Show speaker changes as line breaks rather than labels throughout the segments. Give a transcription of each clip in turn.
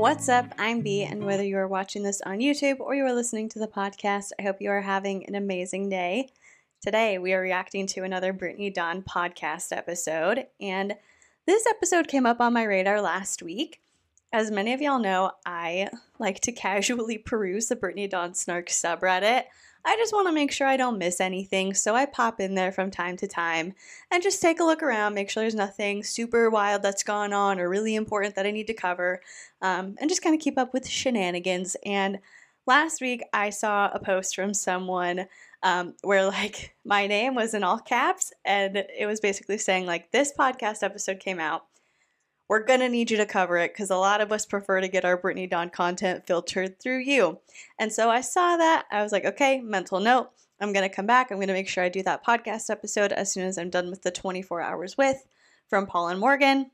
What's up? I'm B, and whether you are watching this on YouTube or you are listening to the podcast, I hope you are having an amazing day. Today, we are reacting to another Brittany Dawn podcast episode, and this episode came up on my radar last week. As many of y'all know, I like to casually peruse the Brittany Dawn Snark subreddit. I just want to make sure I don't miss anything, so I pop in there from time to time and just take a look around, make sure there's nothing super wild that's gone on or really important that I need to cover, um, and just kind of keep up with shenanigans. And last week I saw a post from someone um, where like my name was in all caps, and it was basically saying like this podcast episode came out we're going to need you to cover it because a lot of us prefer to get our Brittany Dawn content filtered through you. And so I saw that. I was like, okay, mental note. I'm going to come back. I'm going to make sure I do that podcast episode as soon as I'm done with the 24 hours with from Paul and Morgan.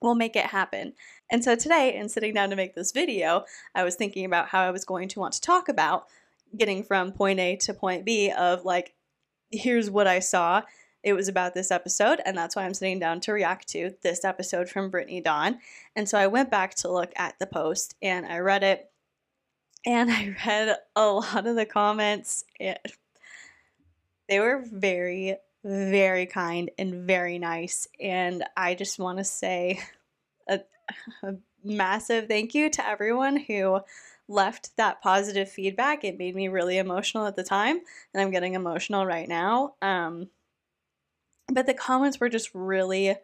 We'll make it happen. And so today, in sitting down to make this video, I was thinking about how I was going to want to talk about getting from point A to point B of like, here's what I saw it was about this episode, and that's why I'm sitting down to react to this episode from Brittany Dawn. And so I went back to look at the post and I read it, and I read a lot of the comments. It, they were very, very kind and very nice. And I just want to say a, a massive thank you to everyone who left that positive feedback. It made me really emotional at the time, and I'm getting emotional right now. Um, but the comments were just really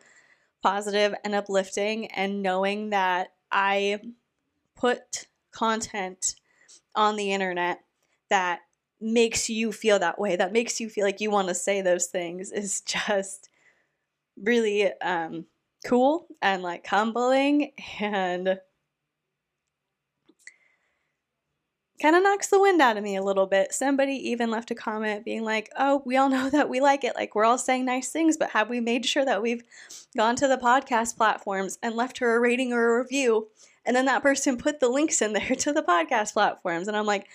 positive and uplifting, and knowing that I put content on the internet that makes you feel that way, that makes you feel like you want to say those things, is just really um, cool and like humbling and kind of knocks the wind out of me a little bit. Somebody even left a comment being like, oh, we all know that we like it. Like, we're all saying nice things, but have we made sure that we've gone to the podcast platforms and left her a rating or a review? And then that person put the links in there to the podcast platforms. And I'm like,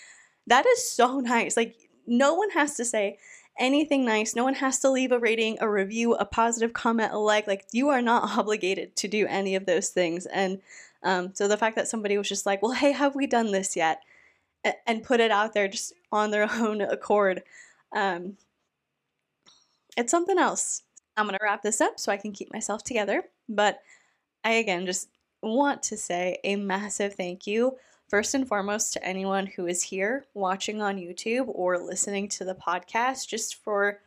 that is so nice. Like, no one has to say anything nice. No one has to leave a rating, a review, a positive comment, a like. Like, you are not obligated to do any of those things. And um, so the fact that somebody was just like, well, hey, have we done this yet? And put it out there just on their own accord. Um, it's something else. I'm going to wrap this up so I can keep myself together. But I, again, just want to say a massive thank you, first and foremost, to anyone who is here watching on YouTube or listening to the podcast, just for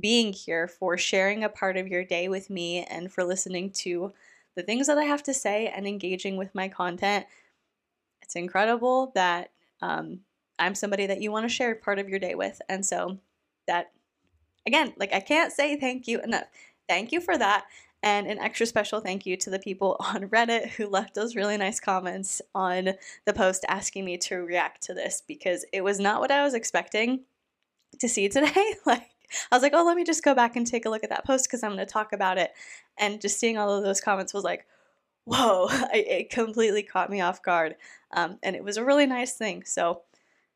being here, for sharing a part of your day with me, and for listening to the things that I have to say and engaging with my content. It's incredible that um, I'm somebody that you want to share part of your day with. And so that, again, like I can't say thank you enough. Thank you for that. And an extra special thank you to the people on Reddit who left those really nice comments on the post asking me to react to this because it was not what I was expecting to see today. like, I was like, oh, let me just go back and take a look at that post because I'm going to talk about it. And just seeing all of those comments was like, whoa, it completely caught me off guard. Um, and it was a really nice thing. So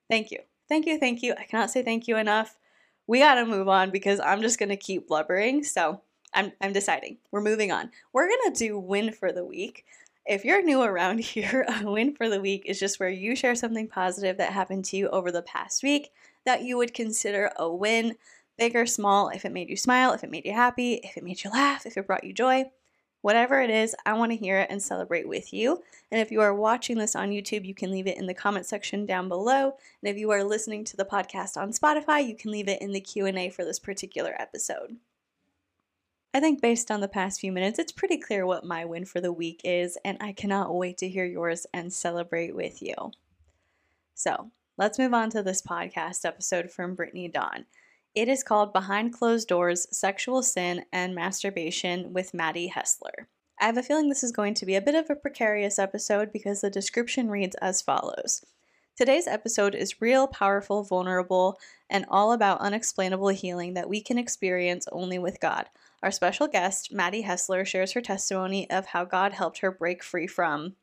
thank you. Thank you. Thank you. I cannot say thank you enough. We got to move on because I'm just going to keep blubbering. So I'm, I'm deciding. We're moving on. We're going to do win for the week. If you're new around here, a win for the week is just where you share something positive that happened to you over the past week that you would consider a win, big or small, if it made you smile, if it made you happy, if it made you laugh, if it brought you joy. Whatever it is, I want to hear it and celebrate with you. And if you are watching this on YouTube, you can leave it in the comment section down below. And if you are listening to the podcast on Spotify, you can leave it in the Q&A for this particular episode. I think based on the past few minutes, it's pretty clear what my win for the week is, and I cannot wait to hear yours and celebrate with you. So, let's move on to this podcast episode from Brittany Dawn. It is called Behind Closed Doors Sexual Sin and Masturbation with Maddie Hessler. I have a feeling this is going to be a bit of a precarious episode because the description reads as follows. Today's episode is real, powerful, vulnerable, and all about unexplainable healing that we can experience only with God. Our special guest, Maddie Hessler, shares her testimony of how God helped her break free from.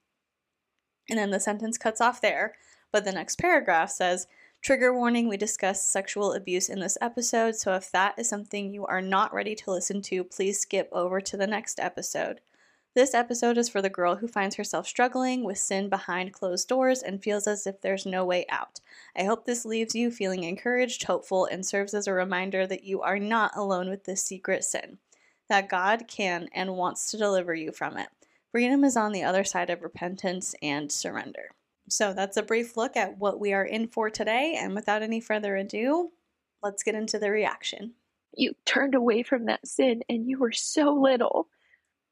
And then the sentence cuts off there, but the next paragraph says, Trigger warning we discuss sexual abuse in this episode, so if that is something you are not ready to listen to, please skip over to the next episode. This episode is for the girl who finds herself struggling with sin behind closed doors and feels as if there's no way out. I hope this leaves you feeling encouraged, hopeful, and serves as a reminder that you are not alone with this secret sin, that God can and wants to deliver you from it. Freedom is on the other side of repentance and surrender. So that's a brief look at what we are in for today, and without any further ado, let's get into the reaction.
You turned away from that sin and you were so little.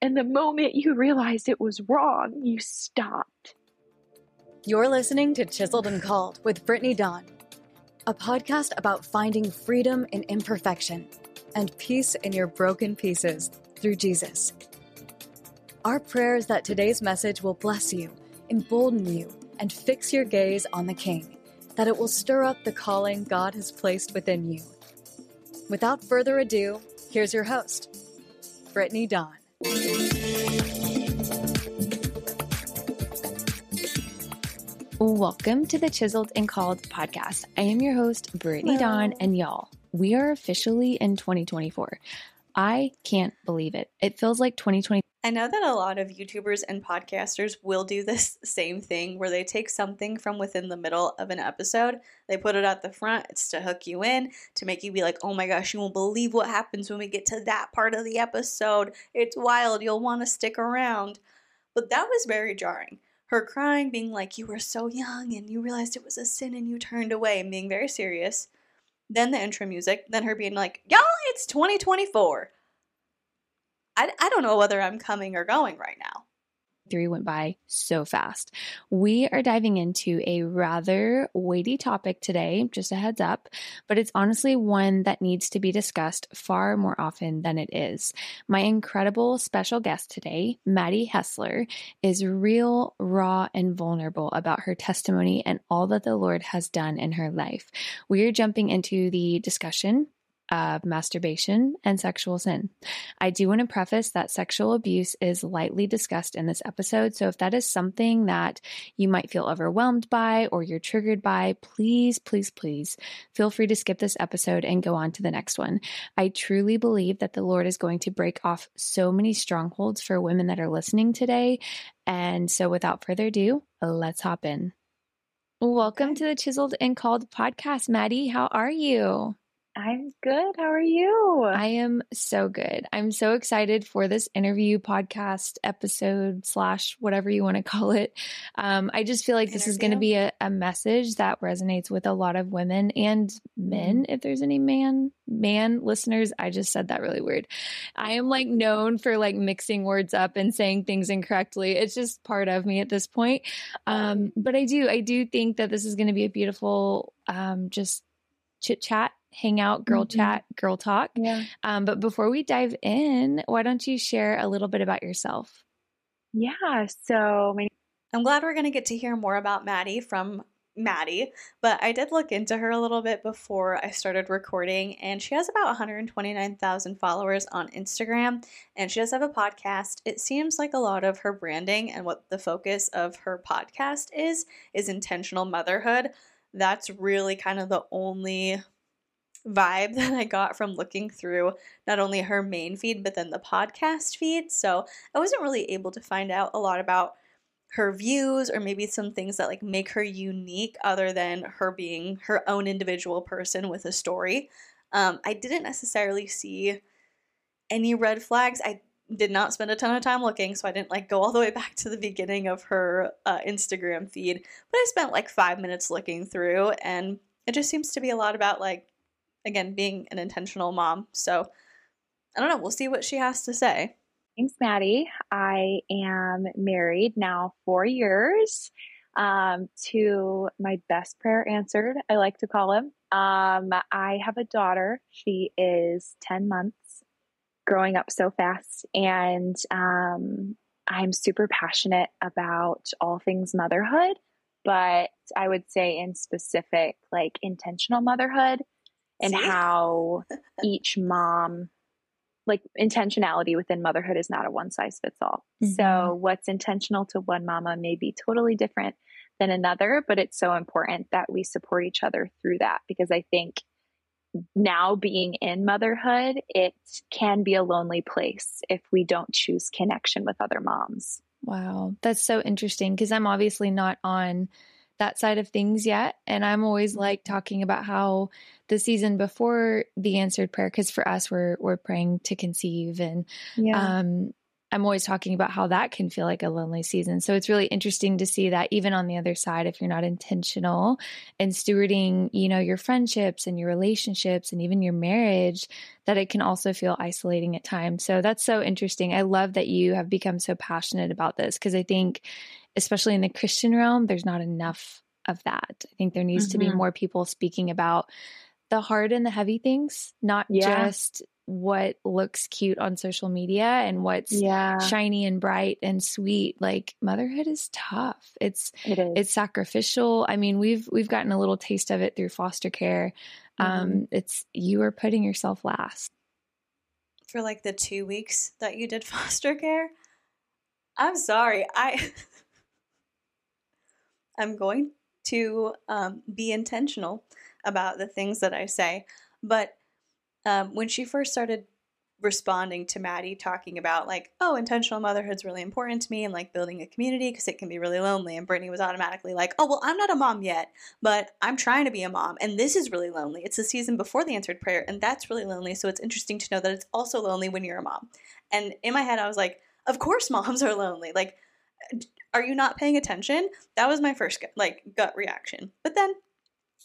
And the moment you realized it was wrong, you stopped.
You're listening to Chiseled and Called with Brittany Dawn, a podcast about finding freedom in imperfection and peace in your broken pieces through Jesus. Our prayer is that today's message will bless you, embolden you, and fix your gaze on the King, that it will stir up the calling God has placed within you. Without further ado, here's your host, Brittany Dawn.
Welcome to the Chiseled and Called podcast. I am your host, Brittany Hello. Dawn, and y'all, we are officially in 2024. I can't believe it. It feels like 2020.
I know that a lot of YouTubers and podcasters will do this same thing where they take something from within the middle of an episode, they put it at the front. It's to hook you in, to make you be like, oh my gosh, you won't believe what happens when we get to that part of the episode. It's wild. You'll want to stick around. But that was very jarring. Her crying, being like, you were so young and you realized it was a sin and you turned away, and being very serious. Then the intro music, then her being like, y'all, it's 2024. I, I don't know whether I'm coming or going right now.
Three went by so fast. We are diving into a rather weighty topic today, just a heads up, but it's honestly one that needs to be discussed far more often than it is. My incredible special guest today, Maddie Hessler, is real, raw, and vulnerable about her testimony and all that the Lord has done in her life. We are jumping into the discussion of masturbation and sexual sin. I do want to preface that sexual abuse is lightly discussed in this episode. So if that is something that you might feel overwhelmed by or you're triggered by, please, please, please feel free to skip this episode and go on to the next one. I truly believe that the Lord is going to break off so many strongholds for women that are listening today. And so without further ado, let's hop in. Welcome to the Chiseled and Called podcast, Maddie. How are you?
I'm good. How are you?
I am so good. I'm so excited for this interview podcast episode slash whatever you want to call it. Um, I just feel like interview. this is going to be a, a, message that resonates with a lot of women and men. Mm-hmm. If there's any man man listeners, I just said that really weird. I am like known for like mixing words up and saying things incorrectly. It's just part of me at this point. Um, but I do I do think that this is going to be a beautiful um, just chit chat hang out, girl mm-hmm. chat, girl talk. Yeah. Um, but before we dive in, why don't you share a little bit about yourself?
Yeah. So
my- I'm glad we're going to get to hear more about Maddie from Maddie, but I did look into her a little bit before I started recording, and she has about 129,000 followers on Instagram, and she does have a podcast. It seems like a lot of her branding and what the focus of her podcast is is intentional motherhood. That's really kind of the only vibe that I got from looking through not only her main feed, but then the podcast feed. So I wasn't really able to find out a lot about her views or maybe some things that like make her unique other than her being her own individual person with a story. Um, I didn't necessarily see any red flags. I did not spend a ton of time looking, so I didn't like go all the way back to the beginning of her uh, Instagram feed. But I spent like five minutes looking through, and it just seems to be a lot about like again, being an intentional mom. So I don't know. We'll see what she has to say.
Thanks, Maddie. I am married now four years um, to my best prayer answered, I like to call him. Um, I have a daughter. She is 10 months, growing up so fast. And um, I'm super passionate about all things motherhood, but I would say in specific, like intentional motherhood and See? how each mom like intentionality within motherhood is not a one size fits all. Mm-hmm. So what's intentional to one mama may be totally different than another, but it's so important that we support each other through that because I think now being in motherhood, it can be a lonely place if we don't choose connection with other moms.
Wow, that's so interesting because I'm obviously not on that side of things yet. And I'm always like talking about how the season before the answered prayer, because for us, we're we're praying to conceive, and yeah. um, I'm always talking about how that can feel like a lonely season. So it's really interesting to see that even on the other side, if you're not intentional and stewarding, you know, your friendships and your relationships and even your marriage, that it can also feel isolating at times. So that's so interesting. I love that you have become so passionate about this because I think, especially in the Christian realm, there's not enough of that. I think there needs mm-hmm. to be mm-hmm. more people speaking about the hard and the heavy things, not yeah. just what looks cute on social media and what's yeah. shiny and bright and sweet like motherhood is tough it's it is. it's sacrificial i mean we've we've gotten a little taste of it through foster care mm-hmm. um it's you are putting yourself last
for like the 2 weeks that you did foster care i'm sorry i i'm going to um, be intentional about the things that i say but um, when she first started responding to Maddie talking about like, oh, intentional motherhood's really important to me and like building a community because it can be really lonely. And Brittany was automatically like, oh, well, I'm not a mom yet, but I'm trying to be a mom. And this is really lonely. It's the season before the answered prayer, and that's really lonely. So it's interesting to know that it's also lonely when you're a mom. And in my head, I was like, of course moms are lonely. Like, are you not paying attention? That was my first like gut reaction. But then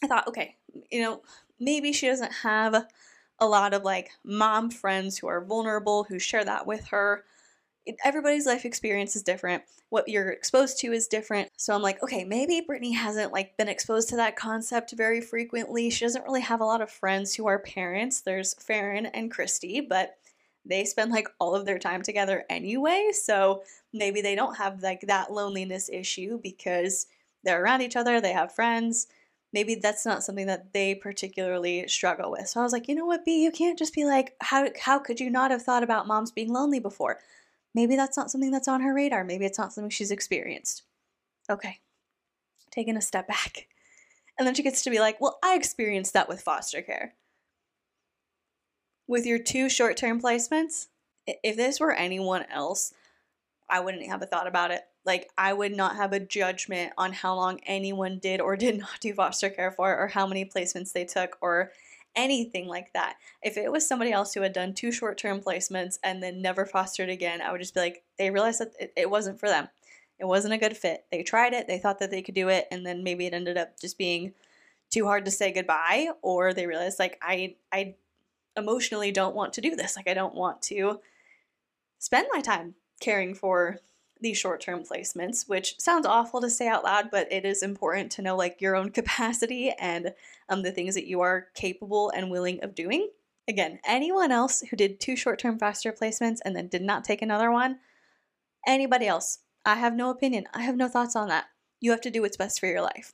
I thought, okay, you know, maybe she doesn't have a lot of like mom friends who are vulnerable who share that with her. Everybody's life experience is different. What you're exposed to is different. So I'm like, okay, maybe Brittany hasn't like been exposed to that concept very frequently. She doesn't really have a lot of friends who are parents. There's Farron and Christy, but they spend like all of their time together anyway. So maybe they don't have like that loneliness issue because they're around each other, they have friends maybe that's not something that they particularly struggle with. So I was like, you know what, B, you can't just be like, how how could you not have thought about moms being lonely before? Maybe that's not something that's on her radar. Maybe it's not something she's experienced. Okay. Taking a step back. And then she gets to be like, well, I experienced that with foster care. With your two short term placements, if this were anyone else, I wouldn't have a thought about it. Like, I would not have a judgment on how long anyone did or did not do foster care for, or how many placements they took, or anything like that. If it was somebody else who had done two short term placements and then never fostered again, I would just be like, they realized that it, wasn't for them. It wasn't a good fit. They tried it, they thought that they could do it, and then maybe it ended up just being too hard to say goodbye, or they realized, like, I, I emotionally don't want to do this. Like, I don't want to spend my time caring for these short-term placements which sounds awful to say out loud but it is important to know like your own capacity and um, the things that you are capable and willing of doing. Again anyone else who did two short-term foster placements and then did not take another one anybody else i have no opinion. I have no thoughts on that. You have to do what's best for your life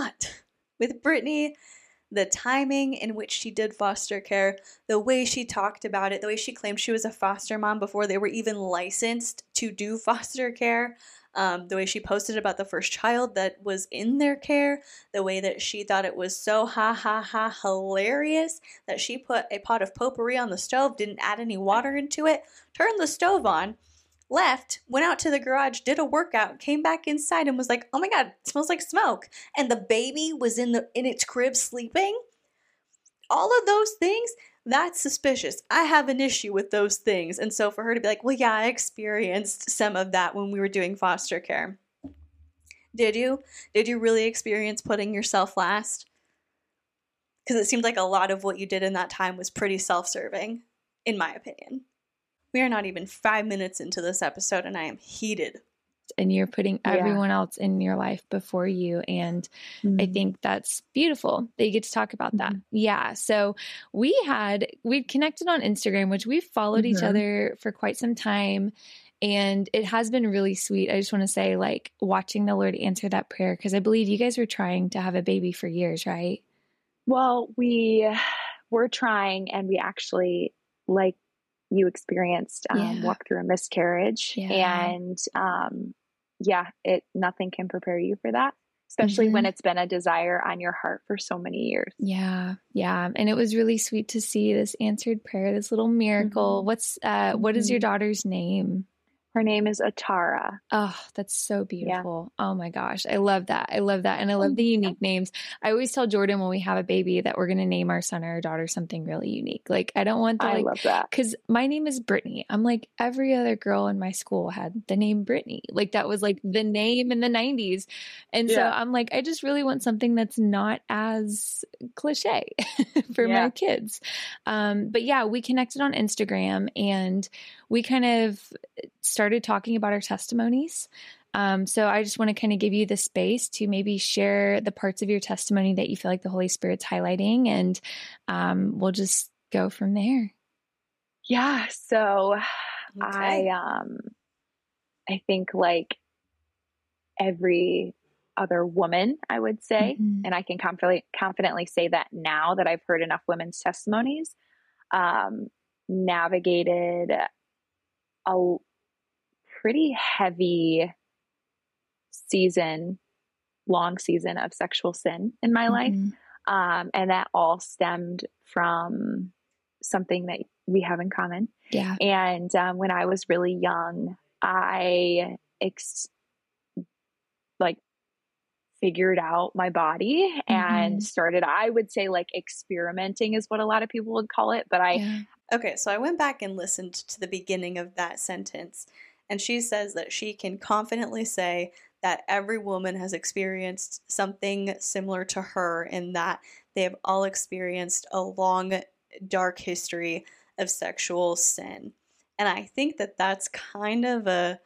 But with Brittany, the timing in which she did foster care, the way she talked about it, the way she claimed she was a foster mom before they were even licensed to do foster care, um, the way she posted about the first child that was in their care, the way that she thought it was so ha ha ha hilarious that she put a pot of potpourri on the stove, didn't add any water into it, turned the stove on, left, went out to the garage, did a workout, came back inside and was like, "Oh my god, it smells like smoke." And the baby was in the in its crib sleeping. All of those things, that's suspicious. I have an issue with those things. And so for her to be like, "Well, yeah, I experienced some of that when we were doing foster care." Did you? Did you really experience putting yourself last? Because it seemed like a lot of what you did in that time was pretty self serving, in my opinion. We are not even five minutes into this episode, and I am heated.
and you're putting
Yeah.
everyone else in your life before you. And I
Mhm.
think that's beautiful that you get to talk about that. Yeah. So we had, we've connected on Instagram, which we've followed each
Mhm.
other for quite some time. And it has been really sweet. I just want to say, like, watching the Lord answer that prayer, because I believe you guys were trying to have a baby for years, right?
Well, we were trying, and we actually, like you experienced, um,
Yeah.
walked through a miscarriage,
Yeah.
and um, yeah, it nothing can prepare you for that, especially when
Mhm.
it's been a desire on your heart for so many years.
Yeah, yeah, and it was really sweet to see this answered prayer, this little miracle.
Mhm.
What's uh, what is your
Mhm.
daughter's name?
Her name is Atara.
Oh, that's so beautiful. Yeah. Oh my gosh. I love that. I love that. And I love the unique names. I always tell Jordan when we have a baby that we're going to name our son or our daughter something really unique. Like, I don't want the
I
like,
love that.
because my name is Brittany. I'm like every other girl in my school had the name Brittany. Like that was like the name in the 90s. And so I'm like, I just really want something that's not as cliche for
Yeah.
my kids. Um, but yeah, we connected on Instagram and we kind of started talking about our testimonies. Um, so I just want to kind of give you the space to maybe share the parts of your testimony that you feel like the Holy Spirit's highlighting, and um, we'll just go from there.
Yeah. So
Okay.
I um I think like every other woman, I would say,
Mhm.
and I can confidently confidently say that now that I've heard enough women's testimonies, um, navigated a pretty heavy season, long season of sexual sin in my life.
Mhm.
Um, and that all stemmed from something that we have in common.
Yeah.
And um, when I was really young, I ex- like figured out my body and
Mhm.
started. I would say like experimenting is what a lot of people would call it, but I
yeah.
Okay, so I went back and listened to the beginning of that sentence, and she says that she can confidently say that every woman has experienced something similar to her in that they have all experienced a long, dark history of sexual sin. And I think that that's kind of a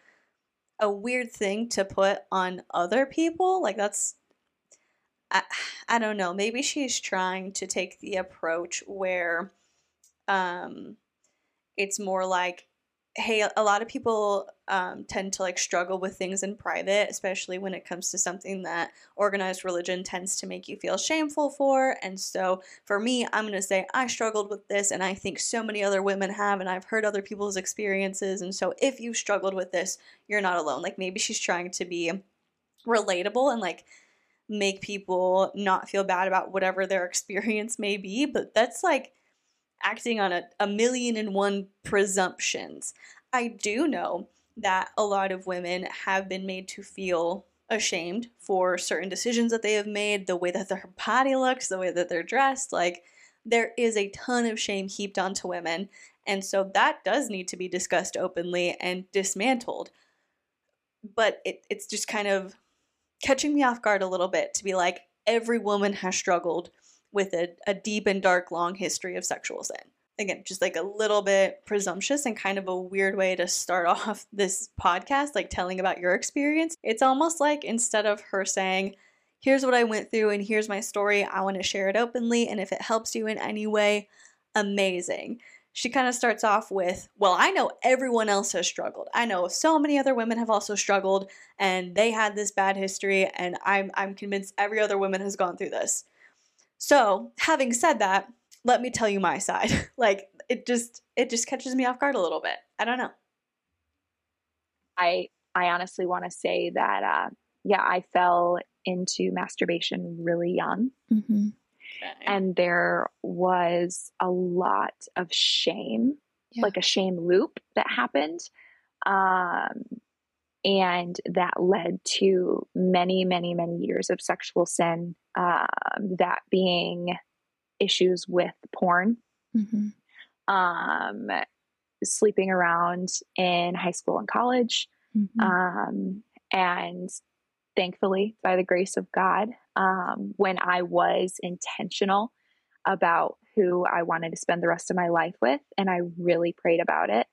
a weird thing to put on other people. Like that's I, I don't know. Maybe she's trying to take the approach where um it's more like hey a lot of people um, tend to like struggle with things in private especially when it comes to something that organized religion tends to make you feel shameful for and so for me i'm going to say i struggled with this and i think so many other women have and i've heard other people's experiences and so if you've struggled with this you're not alone. Like maybe she's trying to be relatable and like make people not feel bad about whatever their experience may be but that's like acting on a, a million and one presumptions. I do know that a lot of women have been made to feel ashamed for certain decisions that they have made, the way that their body looks, the way that they're dressed. Like, there is a ton of shame heaped onto women. And so that does need to be discussed openly and dismantled. But it, it's just kind of catching me off guard a little bit to be like, every woman has struggled with a, a deep and dark, long history of sexual sin. Again, just like a little bit presumptuous and kind of a weird way to start off this podcast, like telling about your experience. It's almost like instead of her saying, Here's what I went through and here's my story, I want to share it openly. And if it helps you in any way, amazing. She kind of starts off with, Well, I know everyone else has struggled. I know so many other women have also struggled and they had this bad history, and I'm, I'm convinced every other woman has gone through this. So, having said that, let me tell you my side. like it just it just catches me off guard a little bit. I don't know.
I I honestly want to say that uh, yeah, I fell into masturbation really young,
Mm-hmm.
and there was a lot of shame,
Yeah.
like a shame loop that happened, um, and that led to many, many, many years of sexual sin. Um, that being issues with porn,
Mm-hmm.
um, sleeping around in high school and college.
Mm-hmm.
Um, and thankfully, by the grace of God, um, when I was intentional about who I wanted to spend the rest of my life with, and I really prayed about it,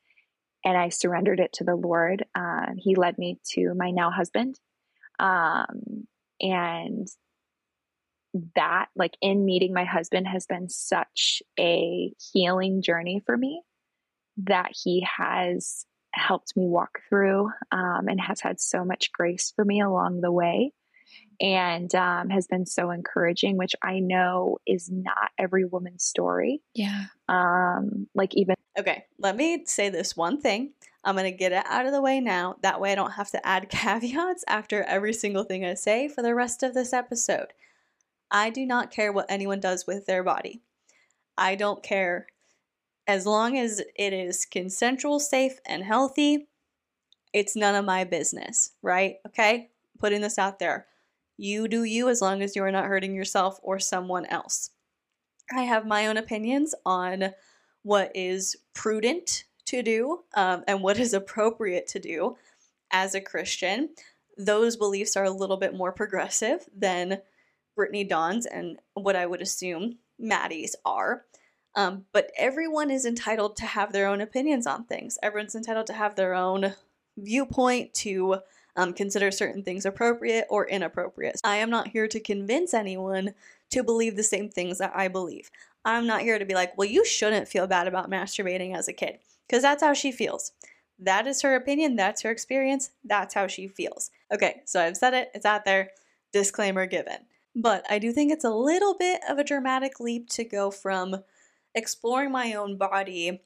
and I surrendered it to the Lord. Uh, he led me to my now husband. Um, and that, like in meeting my husband, has been such a healing journey for me that he has helped me walk through um, and has had so much grace for me along the way and um, has been so encouraging, which I know is not every woman's story.
Yeah.
Um, like even
Okay, let me say this one thing. I'm going to get it out of the way now. That way I don't have to add caveats after every single thing I say for the rest of this episode. I do not care what anyone does with their body. I don't care as long as it is consensual, safe, and healthy. It's none of my business, right? Okay? Putting this out there. You do you as long as you are not hurting yourself or someone else. I have my own opinions on what is prudent to do um, and what is appropriate to do as a Christian. Those beliefs are a little bit more progressive than Brittany Dawn's and what I would assume Maddie's are. Um, but everyone is entitled to have their own opinions on things. Everyone's entitled to have their own viewpoint, to um, consider certain things appropriate or inappropriate. I am not here to convince anyone to believe the same things that I believe. I'm not here to be like, well, you shouldn't feel bad about masturbating as a kid, because that's how she feels. That is her opinion, that's her experience, that's how she feels. Okay, so I've said it, it's out there, disclaimer given. But I do think it's a little bit of a dramatic leap to go from exploring my own body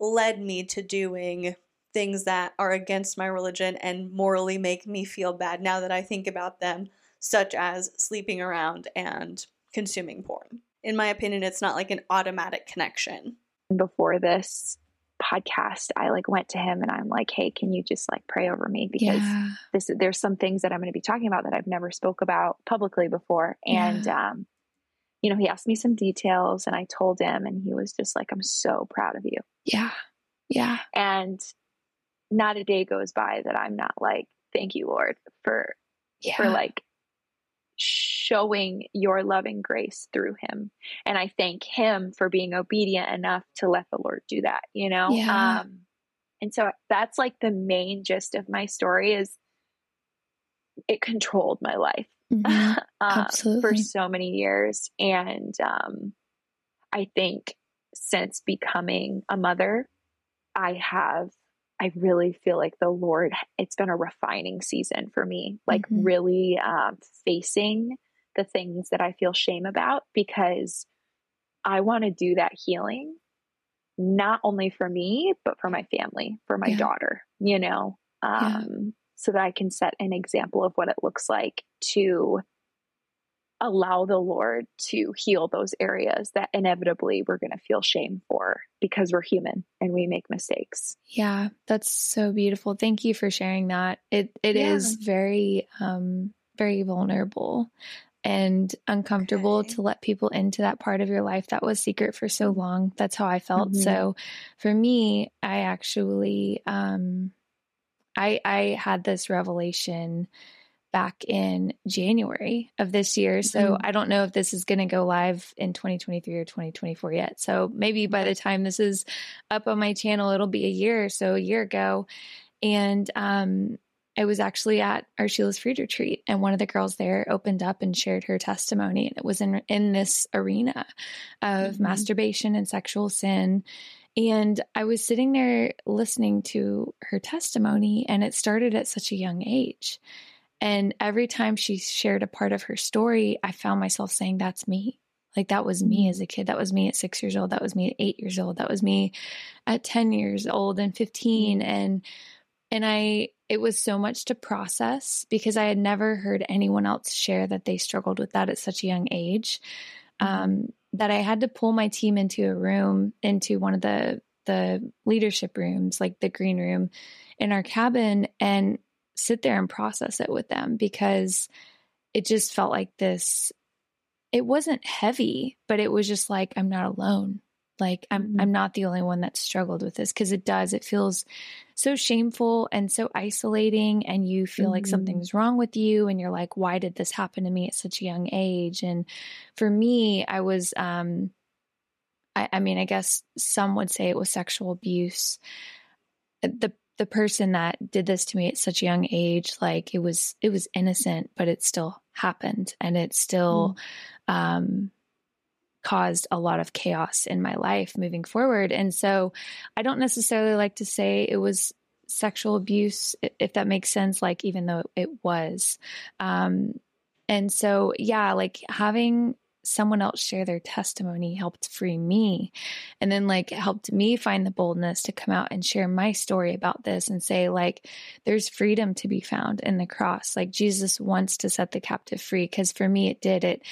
led me to doing things that are against my religion and morally make me feel bad now that I think about them, such as sleeping around and consuming porn. In my opinion, it's not like an automatic connection.
before this podcast, I like went to him and I'm like, "Hey, can you just like pray over me because
Yeah.
this there's some things that I'm going to be talking about that I've never spoke about publicly before." And um you know, he asked me some details and I told him and he was just like, "I'm so proud of you."
Yeah. Yeah.
And not a day goes by that I'm not like, "Thank you, Lord, for
Yeah.
for like showing your loving grace through him. And I thank him for being obedient enough to let the Lord do that, you know?
Yeah.
Um, and so that's like the main gist of my story is it controlled my life
Mhm.
um, for so many years. And um, I think since becoming a mother, I have, I really feel like the Lord, it's been a refining season for me, like
Mhm.
really um, facing the things that I feel shame about because I want to do that healing, not only for me, but for my family, for my
Yeah.
daughter, you know,
Yeah.
um, so that I can set an example of what it looks like to allow the Lord to heal those areas that inevitably we're going to feel shame for because we're human and we make mistakes.
Yeah, that's so beautiful. Thank you for sharing that. It it is
Yeah.
very um very vulnerable and uncomfortable
Okay.
to let people into that part of your life that was secret for so long. That's how I felt.
Mhm.
So for me, I actually um I I had this revelation back in January of this year. So
Mhm.
I don't know if this is going to go live in 2023 or 2024 yet. So maybe by the time this is up on my channel, it'll be a year or so, a year ago. And um, I was actually at our Sheila's Fruit Retreat, and one of the girls there opened up and shared her testimony. And it was in, in this arena of
Mhm.
masturbation and sexual sin. And I was sitting there listening to her testimony, and it started at such a young age. And every time she shared a part of her story, I found myself saying, That's me. Like, that was me mm-hmm. as a kid. That was me at six years old. That was me at eight years old. That was me at 10 years old and 15. Mm-hmm. And, and I, it was so much to process because I had never heard anyone else share that they struggled with that at such a young age. Mm-hmm. Um, that I had to pull my team into a room, into one of the the leadership rooms, like the green room in our cabin, and sit there and process it with them because it just felt like this. It wasn't heavy, but it was just like I'm not alone. Like I'm
Mhm.
I'm not the only one that struggled with this because it does. It feels so shameful and so isolating and you feel like
Mhm.
something's wrong with you and you're like why did this happen to me at such a young age and for me i was um I, I mean i guess some would say it was sexual abuse the the person that did this to me at such a young age like it was it was innocent but it still happened and it still mm. um caused a lot of chaos in my life moving forward and so i don't necessarily like to say it was sexual abuse if that makes sense like even though it was um and so yeah like having someone else share their testimony helped free me. And then like helped me find the boldness to come out and share my story about this and say like there's freedom to be found in the cross. Like Jesus wants to set the captive free cuz for me it did. It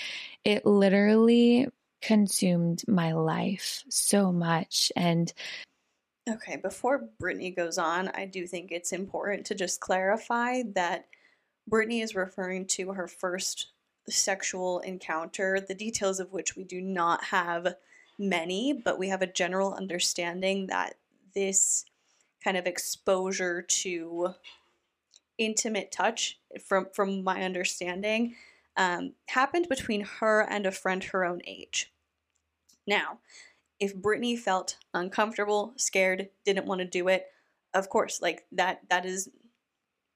it literally consumed my life so much. And
okay before Brittany goes on I do think it's important to just clarify that Brittany is referring to her first sexual encounter, the details of which we do not have many, but we have a general understanding that this kind of exposure to intimate touch, from from my understanding, um, happened between her and a friend her own age. Now, if Brittany felt uncomfortable, scared, didn't want to do it, of course, like that that is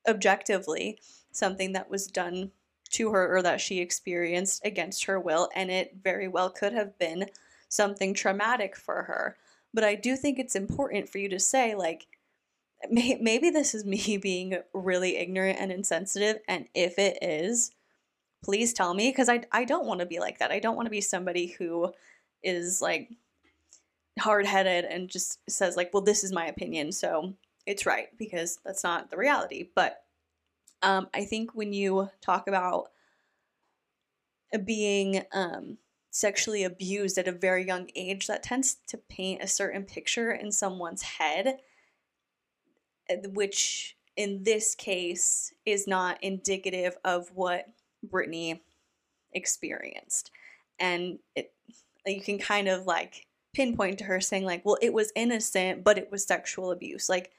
objectively something that was done to her or that she experienced against her will, and it very well could have been something traumatic for her. But I do think it's important for you to say, like, may- maybe this is me being really ignorant and insensitive, and if it is, please tell me because I, I don't want to be like that. I don't want to be somebody who is like hard headed and just says, like, well, this is my opinion, so it's right because that's not the reality. But um, I think when you talk about being um, sexually abused at a very young age, that tends to paint a certain picture in someone's head, eh, which in this case is not indicative of what Brittany experienced. And it, you can kind of like pinpoint to her saying, like, well, it was innocent, but it was sexual abuse. Like,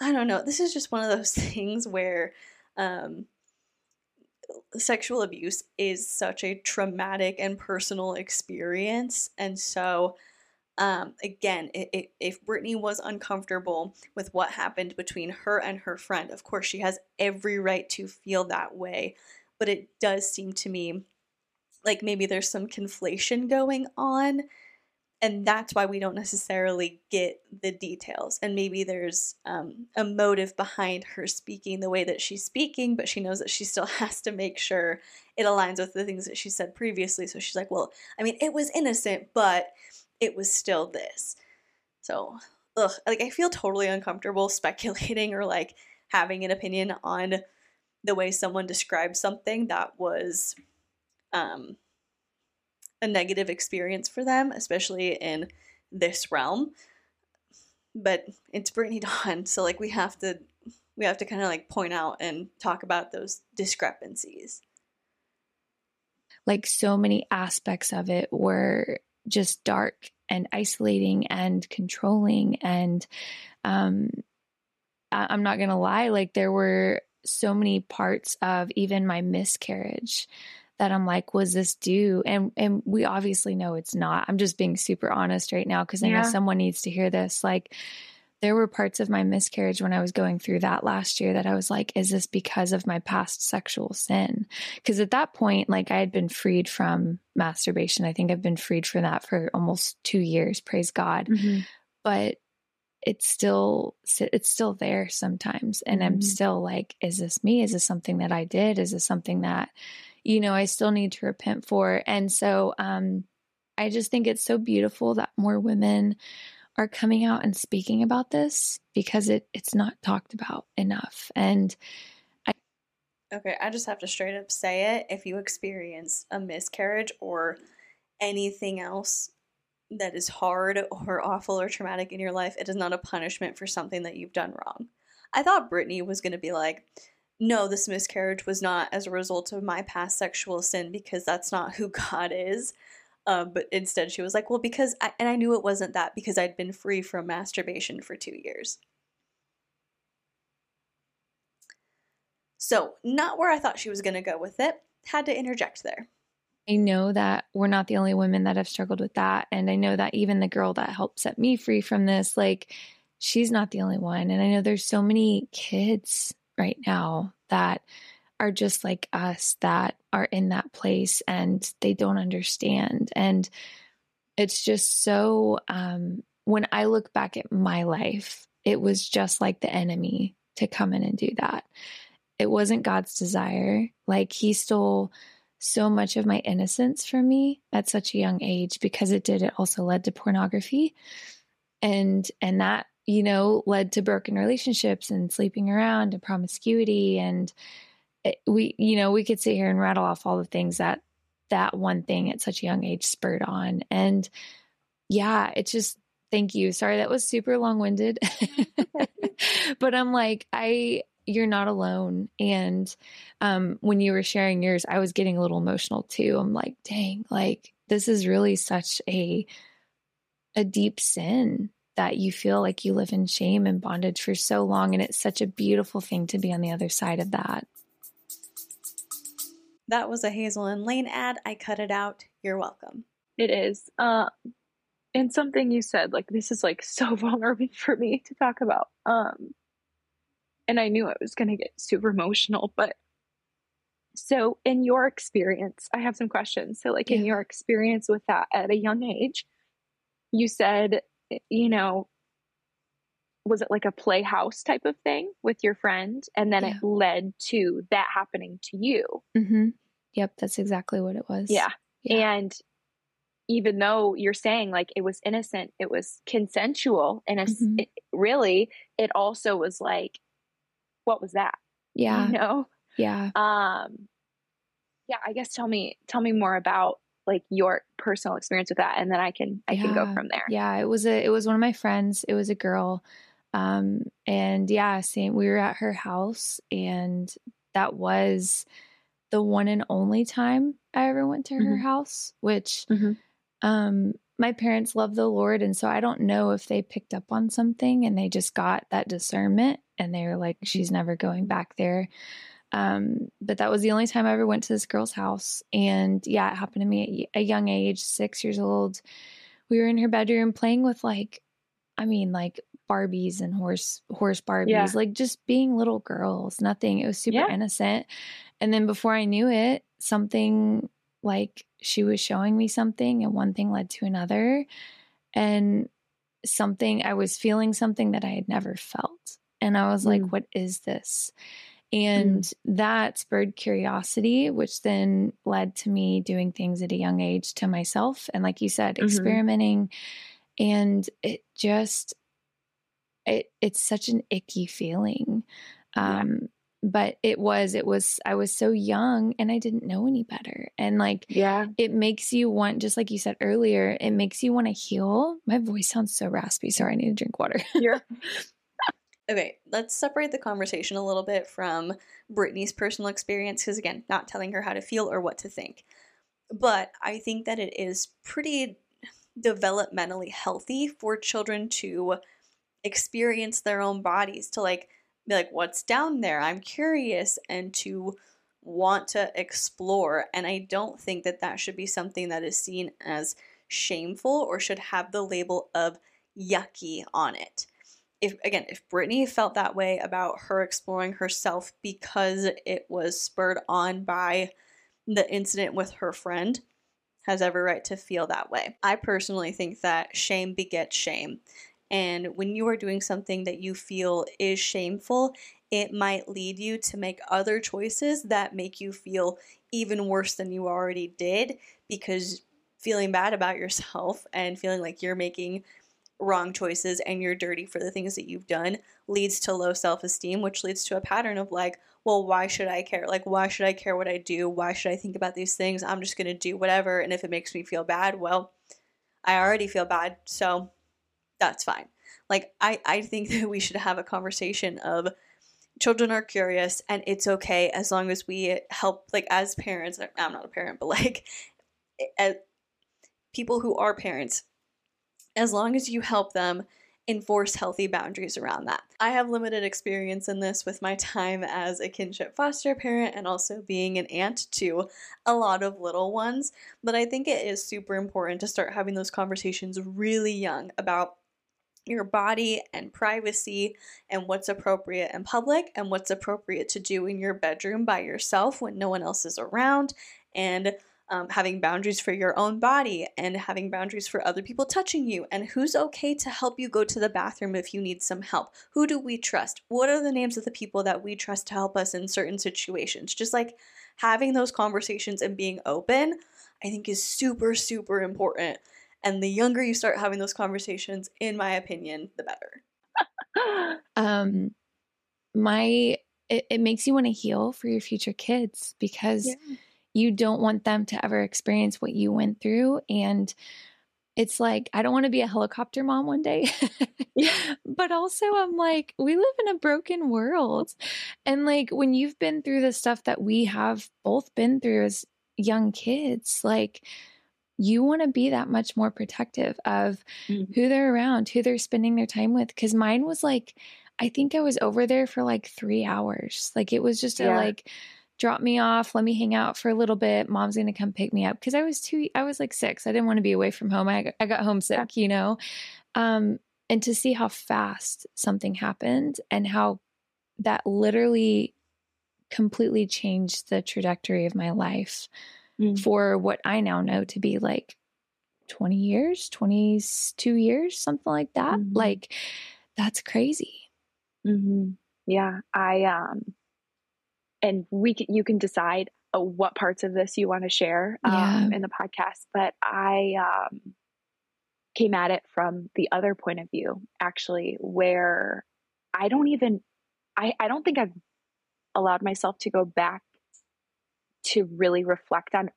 I don't know. This is just one of those things where um, sexual abuse is such a traumatic and personal experience. And so, um, again, it, it, if Brittany was uncomfortable with what happened between her and her friend, of course, she has every right to feel that way. But it does seem to me like maybe there's some conflation going on and that's why we don't necessarily get the details and maybe there's um, a motive behind her speaking the way that she's speaking but she knows that she still has to make sure it aligns with the things that she said previously so she's like well i mean it was innocent but it was still this. So ugh, like i feel totally uncomfortable speculating or like having an opinion on the way someone described something that was um a negative experience for them, especially in this realm. But it's Brittany Dawn, so like we have to we have to kind of like point out and talk about those discrepancies.
Like so many aspects of it were just dark and isolating and controlling and um I'm not gonna lie, like there were so many parts of even my miscarriage that I'm like, was this due? And and we obviously know it's not. I'm just being super honest right now because I yeah. know someone needs to hear this. Like there were parts of my miscarriage when I was going through that last year that I was like, is this because of my past sexual sin? Because at that point, like I had been freed from masturbation. I think I've been freed from that for almost two years, praise God. Mm-hmm. But it's still it's still there sometimes and mm-hmm. i'm still like is this me is this something that i did is this something that you know, I still need to repent for. And so um, I just think it's so beautiful that more women are coming out and speaking about this because it it's not talked about enough. And
I Okay, I just have to straight up say it. If you experience a miscarriage or anything else that is hard or awful or traumatic in your life, it is not a punishment for something that you've done wrong. I thought Brittany was going to be like, no, this miscarriage was not as a result of my past sexual sin because that's not who God is. Um, but instead, she was like, well, because, I, and I knew it wasn't that because I'd been free from masturbation for two years. So, not where I thought she was going to go with it. Had to interject there.
I know that we're not the only women that have struggled with that. And I know that even the girl that helped set me free from this, like, she's not the only one. And I know there's so many kids right now that are just like us that are in that place and they don't understand. And it's just so, um, when I look back at my life, it was just like the enemy to come in and do that. It wasn't God's desire. Like he stole so much of my innocence from me at such a young age because it did it also led to pornography and and that you know led to broken relationships and sleeping around and promiscuity. And it, we you know we could sit here and rattle off all the things that that one thing at such a young age spurred on. And yeah it's just thank you. Sorry that was super long-winded. But i'm like i you're not alone. And um, when you were sharing yours, I was getting a little emotional too. I'm like, dang, like this is really such a a deep sin that you feel like you live in shame and bondage for so long. And it's such a beautiful thing to be on the other side of that.
That was a Hazel and Lane ad. I cut it out. You're welcome.
It is. Uh, and something you said, like, this is like so vulnerable for me to talk about. Um, and I knew I was going to get super emotional. But so, in your experience, I have some questions. So, like, yeah. in your experience with that at a young age, you said, you know, was it like a playhouse type of thing with your friend? And then yeah. it led to that happening to you.
Mm-hmm. Yep, that's exactly what it was.
Yeah. yeah. And even though you're saying like it was innocent, it was consensual, and mm-hmm. it, really, it also was like what was that?
Yeah.
You know?
Yeah.
Um yeah, I guess tell me tell me more about like your personal experience with that and then I can I yeah. can go from there.
Yeah, it was a it was one of my friends. It was a girl. Um and yeah, same we were at her house and that was the one and only time I ever went to her mm-hmm. house, which mm-hmm. um my parents love the Lord and so I don't know if they picked up on something and they just got that discernment and they were like, she's never going back there. Um, but that was the only time I ever went to this girl's house. And yeah, it happened to me at a young age, six years old. We were in her bedroom playing with like, I mean, like Barbies and horse horse Barbies, yeah. like just being little girls. Nothing. It was super yeah. innocent. And then before I knew it, something like she was showing me something, and one thing led to another, and something I was feeling something that I had never felt. And I was like, mm. what is this? And mm. that spurred curiosity, which then led to me doing things at a young age to myself. And like you said, mm-hmm. experimenting. And it just, it, it's such an icky feeling. Um, yeah. But it was, it was, I was so young and I didn't know any better. And like,
yeah,
it makes you want, just like you said earlier, it makes you want to heal. My voice sounds so raspy. Sorry, I need to drink water.
You're,
Okay, let's separate the conversation a little bit from Brittany's personal experience because, again, not telling her how to feel or what to think. But I think that it is pretty developmentally healthy for children to experience their own bodies, to like be like, what's down there? I'm curious, and to want to explore. And I don't think that that should be something that is seen as shameful or should have the label of yucky on it if again, if Brittany felt that way about her exploring herself because it was spurred on by the incident with her friend, has every right to feel that way. I personally think that shame begets shame. And when you are doing something that you feel is shameful, it might lead you to make other choices that make you feel even worse than you already did because feeling bad about yourself and feeling like you're making wrong choices and you're dirty for the things that you've done leads to low self esteem, which leads to a pattern of like, well, why should I care? Like, why should I care what I do? Why should I think about these things? I'm just going to do whatever. And if it makes me feel bad, well, I already feel bad. So that's fine. Like, I, I think that we should have a conversation of children are curious and it's okay as long as we help, like, as parents, I'm not a parent, but like, as eh, people who are parents, as long as you help them enforce healthy boundaries around that. I have limited experience in this with my time as a kinship foster parent and also being an aunt to a lot of little ones, but I think it is super important to start having those conversations really young about your body and privacy and what's appropriate in public and what's appropriate to do in your bedroom by yourself when no one else is around and um, having boundaries for your own body and having boundaries for other people touching you. And who's okay to help you go to the bathroom if you need some help? Who do we trust? What are the names of the people that we trust to help us in certain situations? Just like having those conversations and being open i think is super super important. And the younger you start having those conversations in my opinion the better.
Um my it, it makes you want to heal for your future kids because
Yeah.
You don't want them to ever experience what you went through and it's like i don't want to be a helicopter mom one day but also i'm like we live in a broken world and like when you've been through the stuff that we have both been through as young kids like you want to be that much more protective of
Mhm.
who they're around who they're spending their time with because mine was like i think i was over there for like three hours like it was just a like drop me off let me hang out for a little bit. Mom's gonna come pick me up because i was too i was like six. I didn't want to be away from home. I, got- I got homesick you know? Um and to see how fast something happened and how that literally completely changed the trajectory of my life
Mm.
for what i now know to be like 20 years 22 years something like that.
Mhm.
like that's crazy.
Hmm Yeah, I um, and we can, you can decide uh, what parts of this you want to share um,
Yeah.
in the podcast. But I um, came at it from the other point of view, actually, where I don't even, I I don't think I've allowed myself to go back to really reflect on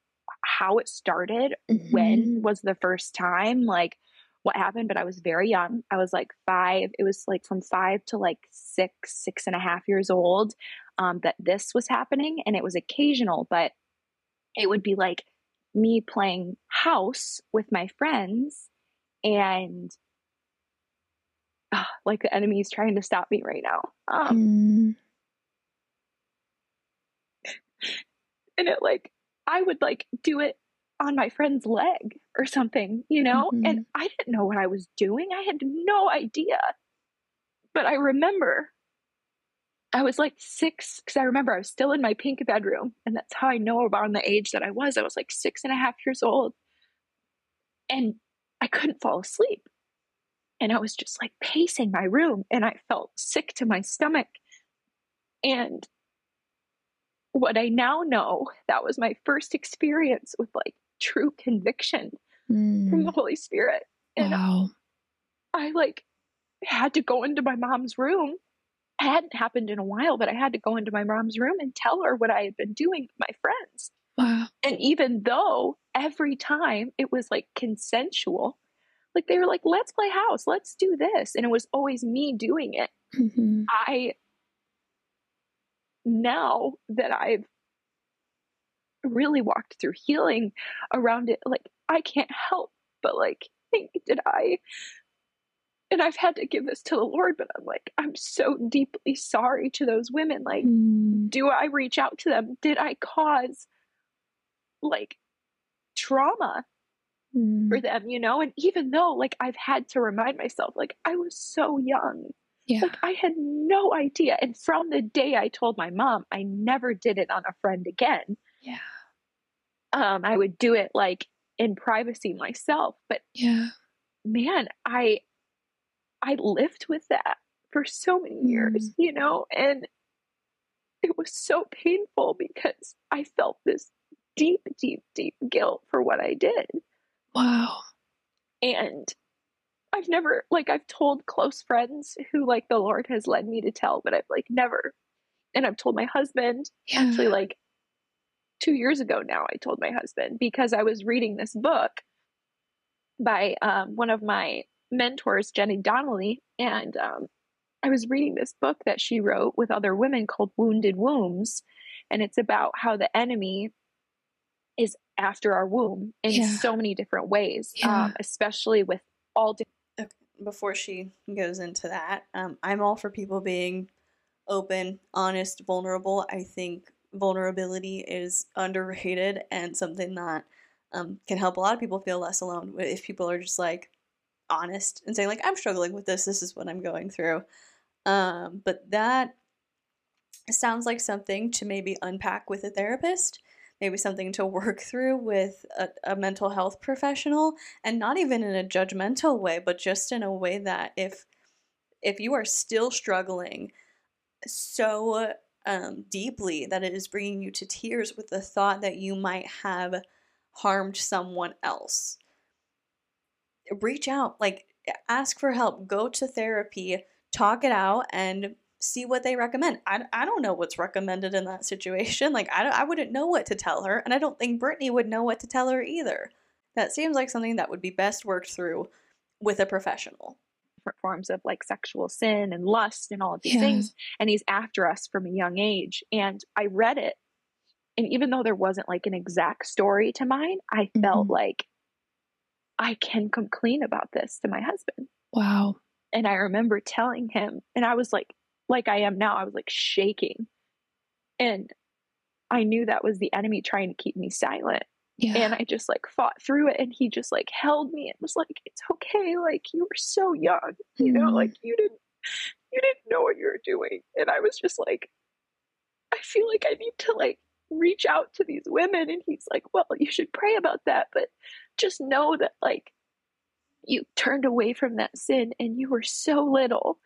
how it started when was the first time like what happened but i was very young i was like five it was like from five to like six six and a half years old um, that this was happening and it was occasional but it would be like me playing house with my friends and ah, like the enemy is trying to stop me right now um,
Mm,
and it like I would like do it on my friend's leg or something, you know? And I didn't know what I was doing. I had no idea. But I remember I was like six because I remember I was still in my pink bedroom, and that's how I know about the age that I was. I was like six and a half years old, and I couldn't fall asleep. And I was just like pacing my room, and I felt sick to my stomach. And what I now know, that was my first experience with like true conviction from
mm,
the Holy Spirit. And
wow
I like had to go into my mom's room. It hadn't happened in a while, but I had to go into my mom's room and tell her what I had been doing with my friends.
wow
And even though every time it was like consensual, like they were like, let's play house, let's do this. And it was always me doing it.
Mhm.
I now that I've really walked through healing around it, like I can't help but like think, did I? And I've had to give this to the Lord, but I'm like, I'm so deeply sorry to those women. Like,
Mm,
do I reach out to them? Did I cause like trauma
mm,
for them, you know? And even though like I've had to remind myself, like I was so young,
yeah
like I had no idea. And from the day I told my mom, I never did it on a friend again.
yeah
Um, I would do it like in privacy myself. But
yeah
man, I I lived with that for so many years, you know, and it was so painful because I felt this deep, deep, deep guilt for what I did.
wow.
And I've never like I've told close friends who like the Lord has led me to tell, but I've like never and I've told my husband
yeah.
actually like two years ago now i told my husband because i was reading this book by um, one of my mentors jenny donnelly and um, i was reading this book that she wrote with other women called wounded wombs and it's about how the enemy is after our womb in
Yeah.
so many different ways
Yeah.
um, especially with all different
Okay, before she goes into that, um, I'm all for people being open, honest, vulnerable. I think vulnerability is underrated and something that um, can help a lot of people feel less alone. If people are just like honest and saying like I'm struggling with this, this is what I'm going through. Um, but that sounds like something to maybe unpack with a therapist, maybe something to work through with a, a mental health professional, and not even in a judgmental way, but just in a way that if if you are still struggling so um, deeply that it is bringing you to tears with the thought that you might have harmed someone else. Reach out, like ask for help, go to therapy, talk it out, and see what they recommend. I, I don't know what's recommended in that situation. Like, I, I wouldn't know what to tell her, and I don't think Brittany would know what to tell her either. That seems like something that would be best worked through with a professional
different forms of like sexual sin and lust and all of these yeah. things. And he's after us from a young age. And I read it. And even though there wasn't like an exact story to mine, I mm-hmm. felt like I can come clean about this to my husband.
Wow.
And I remember telling him, and I was like, like I am now, I was like shaking. And I knew that was the enemy trying to keep me silent. Yeah. And I just like fought through it and he just like held me and was like, It's okay, like you were so young. You know, mm-hmm. like you didn't you didn't know what you were doing. And I was just like, I feel like I need to like reach out to these women and he's like, Well, you should pray about that, but just know that like you turned away from that sin and you were so little.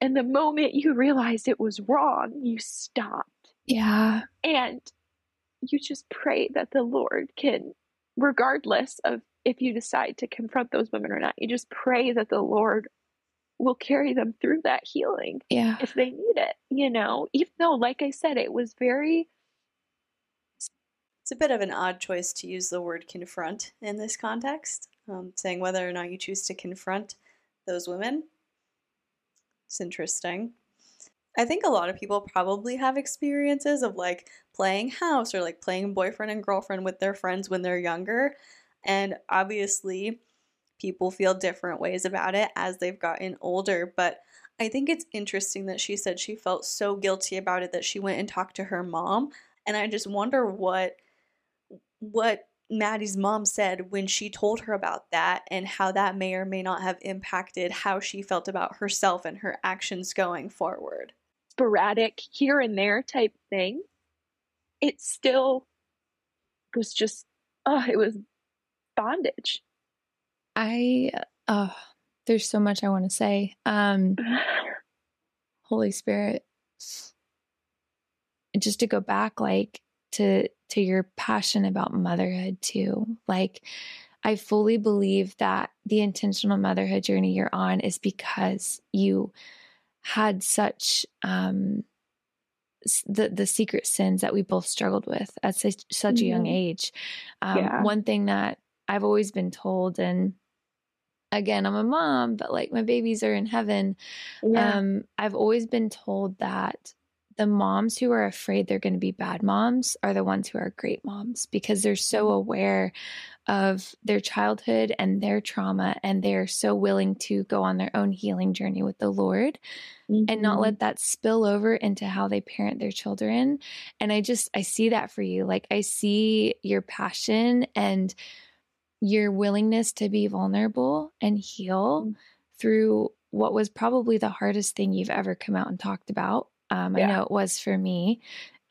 And the moment you realized it was wrong, you stopped.
Yeah.
And you just pray that the Lord can, regardless of if you decide to confront those women or not, you just pray that the Lord will carry them through that healing
yeah.
if they need it, you know, even though, like I said, it was very.
It's a bit of an odd choice to use the word confront in this context, um, saying whether or not you choose to confront those women. It's interesting. I think a lot of people probably have experiences of like playing house or like playing boyfriend and girlfriend with their friends when they're younger. And obviously, people feel different ways about it as they've gotten older. But I think it's interesting that she said she felt so guilty about it that she went and talked to her mom. And I just wonder what what Maddie's mom said when she told her about that and how that may or may not have impacted how she felt about herself and her actions going forward
sporadic here and there type thing, it still was just, oh, it was bondage.
I, oh, there's so much I want to say. Um, Holy Spirit, just to go back, like to to your passion about motherhood too. Like, I fully believe that the intentional motherhood journey you're on is because you had such um, the the secret sins that we both struggled with at such, such mm-hmm. a young mm-hmm. age. Um, yeah. One thing that I've always been told, and again, I'm a mom, but like my babies are in heaven. Yeah. Um, I've always been told that the moms who are afraid they're going to be bad moms are the ones who are great moms because they're so mm-hmm. aware of their childhood and their trauma and they're so willing to go on their own healing journey with the Lord mm-hmm. and not mm-hmm. let that spill over into how they parent their children and I just I see that for you like I see your passion and your willingness to be vulnerable and heal mm-hmm. through what was probably the hardest thing you've ever come out and talked about um, yeah. I know it was for me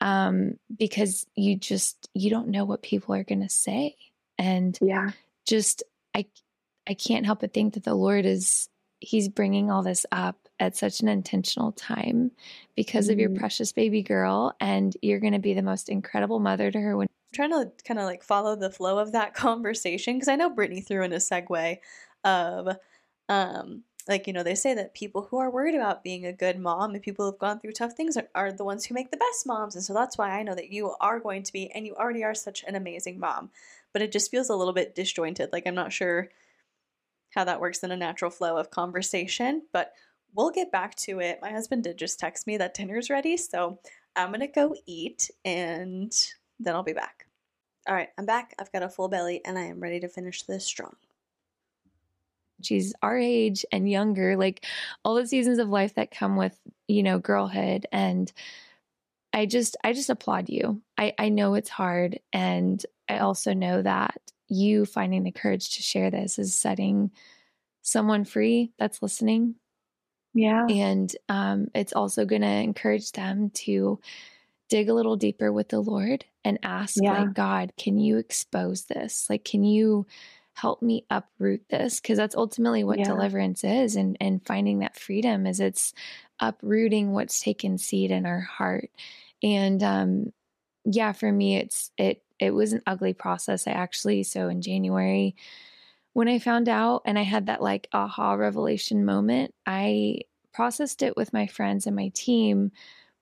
um, because you just you don't know what people are going to say, and
yeah,
just I I can't help but think that the Lord is He's bringing all this up at such an intentional time because mm-hmm. of your mm-hmm. precious baby girl, and you're going to be the most incredible mother to her when.
I'm trying to kind of like follow the flow of that conversation because I know Brittany threw in a segue of um like you know they say that people who are worried about being a good mom and people who've gone through tough things are, are, the ones who make the best moms and so that's why i know that you are going to be and you already are such an amazing mom. But it just feels a little bit disjointed like i'm not sure how that works in a natural flow of conversation but we'll get back to it. My husband did just text me that dinner's ready so i'm gonna go eat and then i'll be back. All right i'm back. I've got a full belly and i am ready to finish this strong
she's our age and younger like all the seasons of life that come with you know girlhood and i just i just applaud you i i know it's hard and i also know that you finding the courage to share this is setting someone free that's listening.
Yeah.
And um, it's also going to encourage them to dig a little deeper with the Lord and ask,
Yeah.
like, God, can you expose this? Like, can you help me uproot this? Because that's ultimately what
Yeah.
deliverance is, and and finding that freedom is it's uprooting what's taken seed in our heart. And um, yeah, for me, it's it it was an ugly process. I actually so in January when I found out and I had that like aha revelation moment, I processed it with my friends and my team,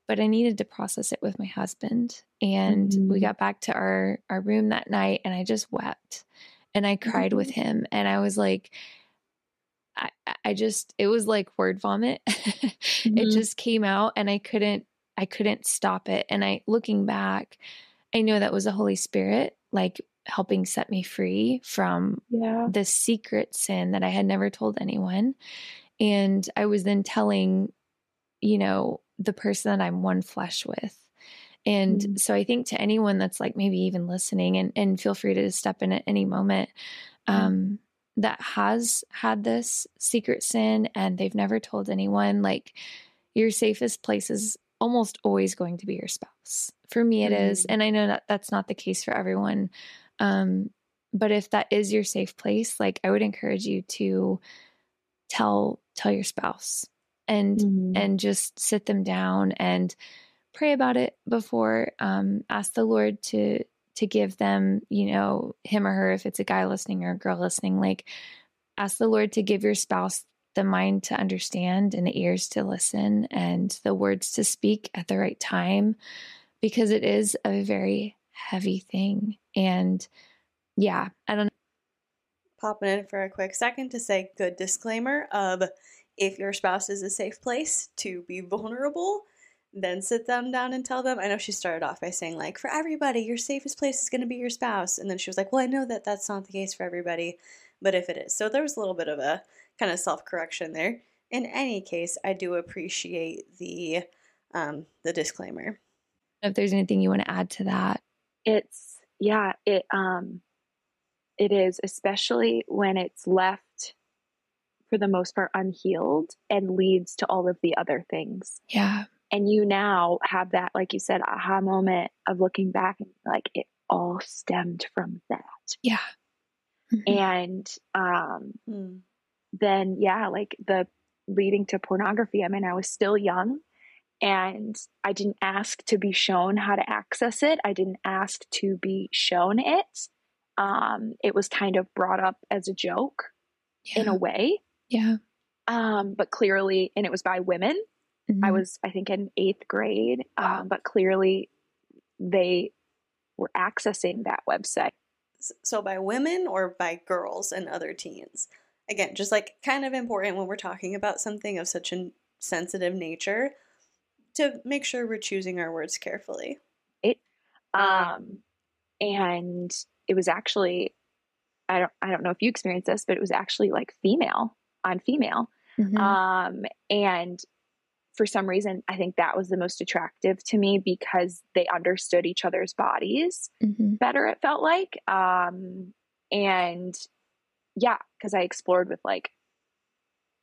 but I needed to process it with my husband. And we
Mhm.
got back to our our room that night and I just wept and I cried with him and I was like I, I just it was like word vomit. it
Mhm.
just came out and I couldn't I couldn't stop it. And I looking back, I know that was the Holy Spirit like helping set me free from
Yeah.
this secret sin that I had never told anyone. And I was then telling, you know, the person that I'm one flesh with. And
Mm.
so I think to anyone that's like maybe even listening and, and feel free to step in at any moment,
Yeah.
um, that has had this secret sin and they've never told anyone, like your safest place is almost always going to be your spouse. For me, it is,
Mm.
And I know that that's not the case for everyone. Um, but if that is your safe place, like I would encourage you to tell tell your spouse and
Mhm.
and just sit them down and pray about it before um ask the lord to to give them you know him or her if it's a guy listening or a girl listening like ask the lord to give your spouse the mind to understand and the ears to listen and the words to speak at the right time because it is a very heavy thing. And yeah i don't
popping in for a quick second to say good disclaimer of if your spouse is a safe place to be vulnerable then sit them down and tell them. I know she started off by saying like for everybody your safest place is going to be your spouse. And then she was like well i know that that's not the case for everybody but if it is. So there was a little bit of a kind of self-correction there. In any case i do appreciate the um the disclaimer.
If there's anything you want to add to that.
It's yeah it um it is especially when it's left for the most part unhealed and leads to all of the other things.
Yeah
and you now have that like you said aha moment of looking back and like it all stemmed from that.
Yeah. Mhm.
and um
Hmm.
then yeah like the leading to pornography i mean i was still young and i didn't ask to be shown how to access it. I didn't ask to be shown it. Um it was kind of brought up as a joke
yeah.
in a way.
Yeah.
Um but clearly and it was by women i
Mhm.
was i think in eighth grade um but clearly they were accessing that website
so by women or by girls and other teens again just like kind of important when we're talking about something of such a sensitive nature to make sure we're choosing our words carefully It,
um and it was actually i don't i don't know if you experienced this but it was actually like female on female
Mhm.
um and for some reason i think that was the most attractive to me because they understood each other's bodies
Mhm.
better it felt like um and yeah because i explored with like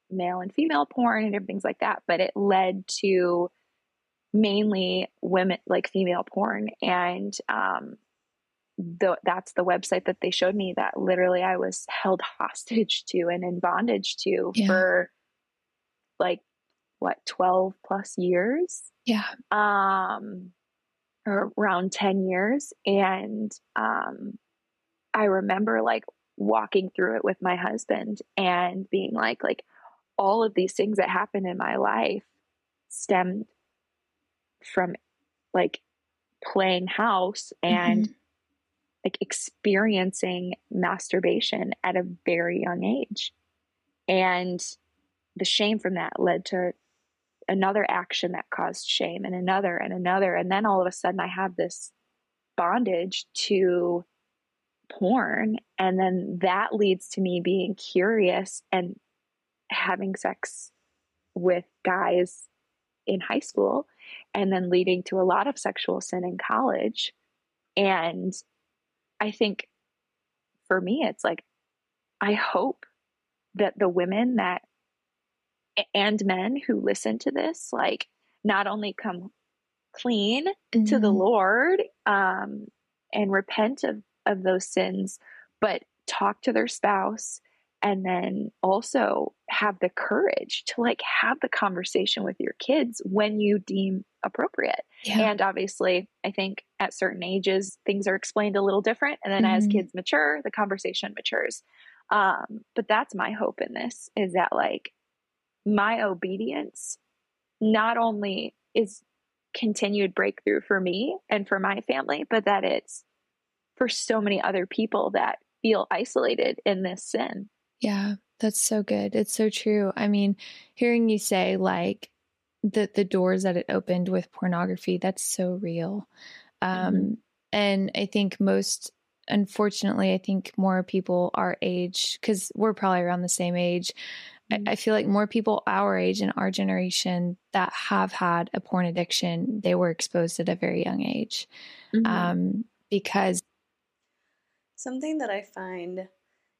male and female porn and different things like that but it led to mainly women like female porn and um the, that's the website that they showed me that literally i was held hostage to and in bondage to
Yeah.
for like what 12 plus years?
Yeah.
Um or around 10 years. And um i remember like walking through it with my husband and being like like all of these things that happened in my life stemmed from like playing house and
Mhm.
like experiencing masturbation at a very young age. And the shame from that led to another action that caused shame and another and another. And then all of a sudden i have this bondage to porn. And then that leads to me being curious and having sex with guys in high school and then leading to a lot of sexual sin in college. And i think for me it's like i hope that the women that and men who listen to this like not only come clean mm-hmm. to the mm-hmm. Lord um, and repent of, of those sins, but talk to their spouse and then also have the courage to like have the conversation with your kids when you deem appropriate. Yeah. And obviously, I think at certain ages things are explained a little different and then mm-hmm. as kids mature, the conversation matures. Um, but that's my hope in this is that like my obedience not only is continued breakthrough for me and for my family, but that it's for so many other people that feel isolated in this sin.
Yeah, that's so good. It's so true. I mean, hearing you say like the the doors that it opened with pornography, that's so real. Um mm-hmm. and I think most unfortunately, I think more people our age cuz we're probably around the same age. Mm-hmm. I, I feel like more people our age and our generation that have had a porn addiction, they were exposed at a very young age. Mm-hmm. Um because
something that I find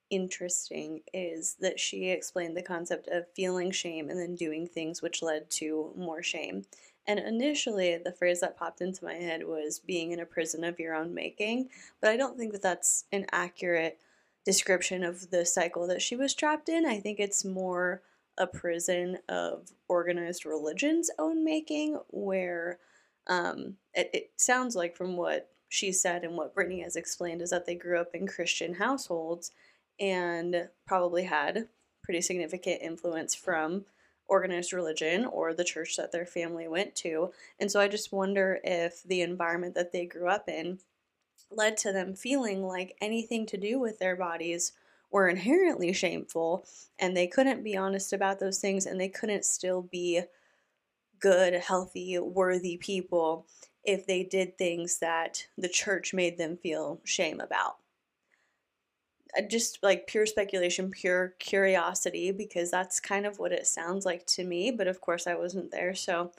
interesting is that she explained the concept of feeling shame and then doing things which led to more shame. And initially, the phrase that popped into my head was being in a prison of your own making, but I don't think that that's an accurate description of the cycle that she was trapped in. I think it's more a prison of organized religion's own making, where um, it, it sounds like from what she said and what Brittany has explained is that they grew up in Christian households and probably had pretty significant influence from organized religion or the church that their family went to. And so I just wonder if the environment that they grew up in led to them feeling like anything to do with their bodies were inherently shameful and they couldn't be honest about those things and they couldn't still be good, healthy, worthy people if they did things that the church made them feel shame about. Uh, just like pure speculation, pure curiosity, because that's kind of what it sounds like to me. But of course, I wasn't there, so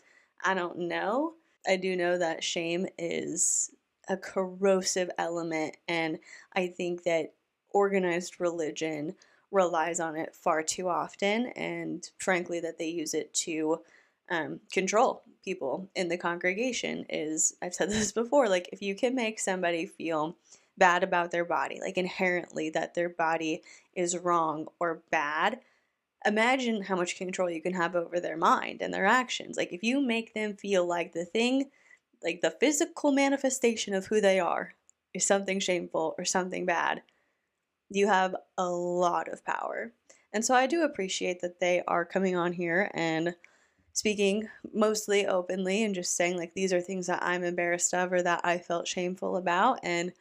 I don't know. I do know that shame is a corrosive element, and I think that organized religion relies on it far too often, and frankly, that they use it to um, control people in the congregation. Is I've said this before, like if you can make somebody feel bad about their body, like inherently that their body is wrong or bad, imagine how much control you can have over their mind and their actions. Like if you make them feel like the thing, like the physical manifestation of who they are is something shameful or something bad, you have a lot of power. And so I do appreciate that they are coming on here and speaking mostly openly and just saying like these are things that I'm embarrassed of or that I felt shameful about and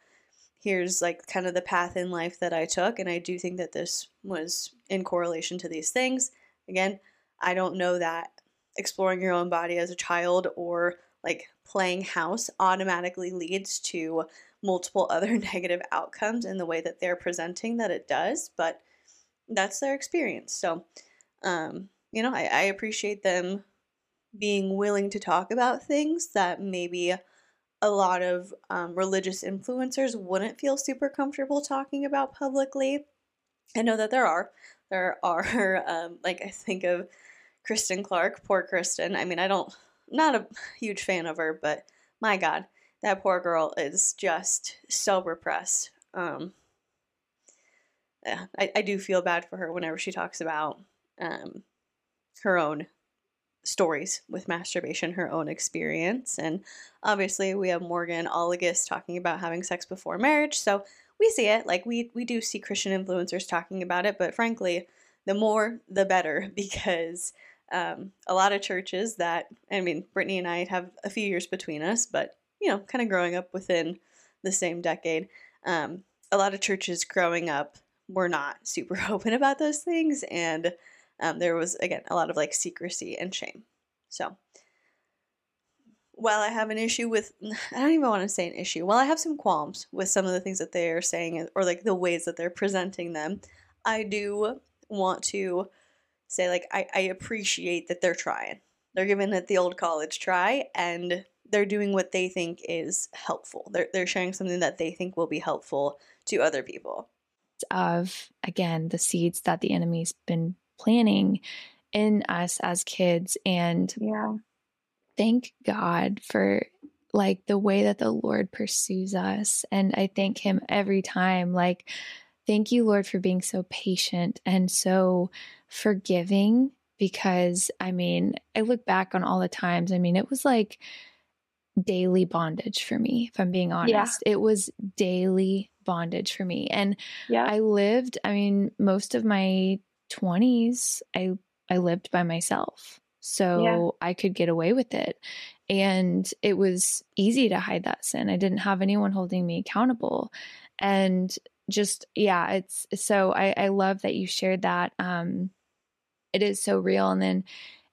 here's like kind of the path in life that I took. And I do think that this was in correlation to these things. Again, I don't know that exploring your own body as a child or like playing house automatically leads to multiple other negative outcomes in the way that they're presenting that it does, but that's their experience. So, um, you know, I, I appreciate them being willing to talk about things that maybe a lot of um, religious influencers wouldn't feel super comfortable talking about publicly. I know that there are. There are, um, like, I think of Kristen Clark, poor Kristen. I mean, I don't, not a huge fan of her, but my God, that poor girl is just so repressed. Um, I, I do feel bad for her whenever she talks about um, her own stories with masturbation, her own experience. And obviously, we have Morgan Oligus talking about having sex before marriage. So we see it. Like, we, we do see Christian influencers talking about it. But frankly, the more, the better, because um, a lot of churches that, I mean, Brittany and I have a few years between us, but, you know, kind of growing up within the same decade. Um, a lot of churches growing up were not super open about those things. And um, there was again a lot of like secrecy and shame. So while I have an issue with, I don't even want to say an issue. While I have some qualms with some of the things that they are saying or like the ways that they're presenting them, I do want to say like I, I appreciate that they're trying. They're giving it the old college try and they're doing what they think is helpful. They're, they're sharing something that they think will be helpful to other people.
of again the seeds that the enemy's been planting in us as kids and
Yeah.
thank God for like the way that the Lord pursues us. And I thank Him every time. Like, thank you, Lord, for being so patient and so forgiving. Because I mean, I look back on all the times, I mean, it was like daily bondage for me, if I'm being honest. It was daily bondage for me. And
Yeah.
I lived, I mean, most of my 20s, I I lived by myself. So I could get away with it. And it was easy to hide that sin. I didn't have anyone holding me accountable. And just yeah, it's so I, I love that you shared that. Um it is so real. And then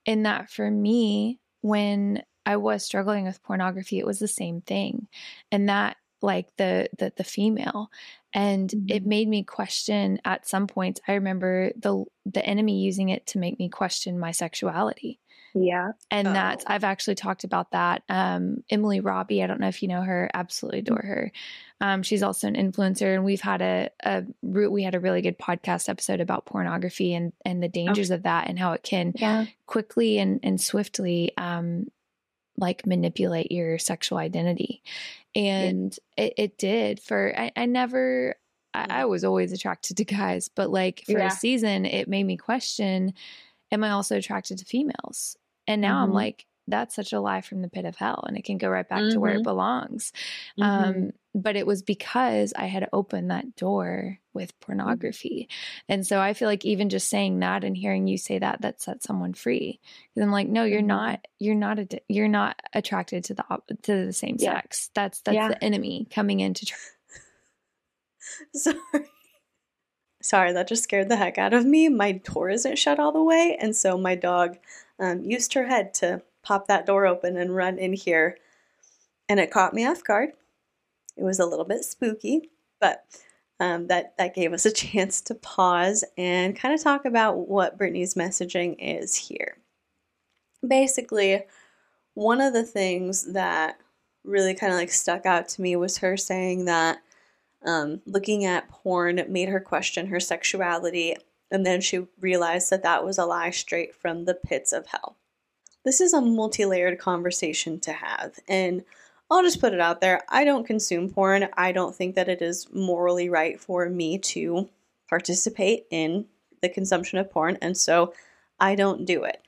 in that for me, when I was struggling with pornography, it was the same thing. And that like the the the female and it
Mhm.
made me question at some points i remember the the enemy using it to make me question my sexuality
yeah.
and that's
Oh.
i've actually talked about that um emily robbie i don't know if you know her absolutely adore her um she's also an influencer and we've had a, a re- we had a really good podcast episode about pornography and and the dangers of that and how it can
Yeah.
quickly and and swiftly um like manipulate your sexual identity and it, it did for i, I never I, I was always attracted to guys but like for
Yeah.
a season it made me question am i also attracted to females and now i'm
Mhm.
like that's such a lie from the pit of hell and it can go right back to where it
Mhm.
belongs
Mhm.
um but it was because i had opened that door with
Mm-hmm.
pornography and so i feel like even just saying that and hearing you say that that sets someone free because i'm like no you're
Mhm.
not you're not a, you're not attracted to the op- to the same
Yeah.
sex that's that's
Yeah.
the enemy coming in to try
Sorry. Sorry, that just scared the heck out of me. My door isn't shut all the way, and so my dog um, used her head to pop that door open and run in here, and it caught me off guard. It was a little bit spooky, but um, that that gave us a chance to pause and kind of talk about what Brittany's messaging is here. Basically, one of the things that really kind of like stuck out to me was her saying that um, looking at porn made her question her sexuality, and then she realized that that was a lie straight from the pits of hell. This is a multi layered conversation to have, and I'll just put it out there. I don't consume porn. I don't think that it is morally right for me to participate in the consumption of porn, and so I don't do it.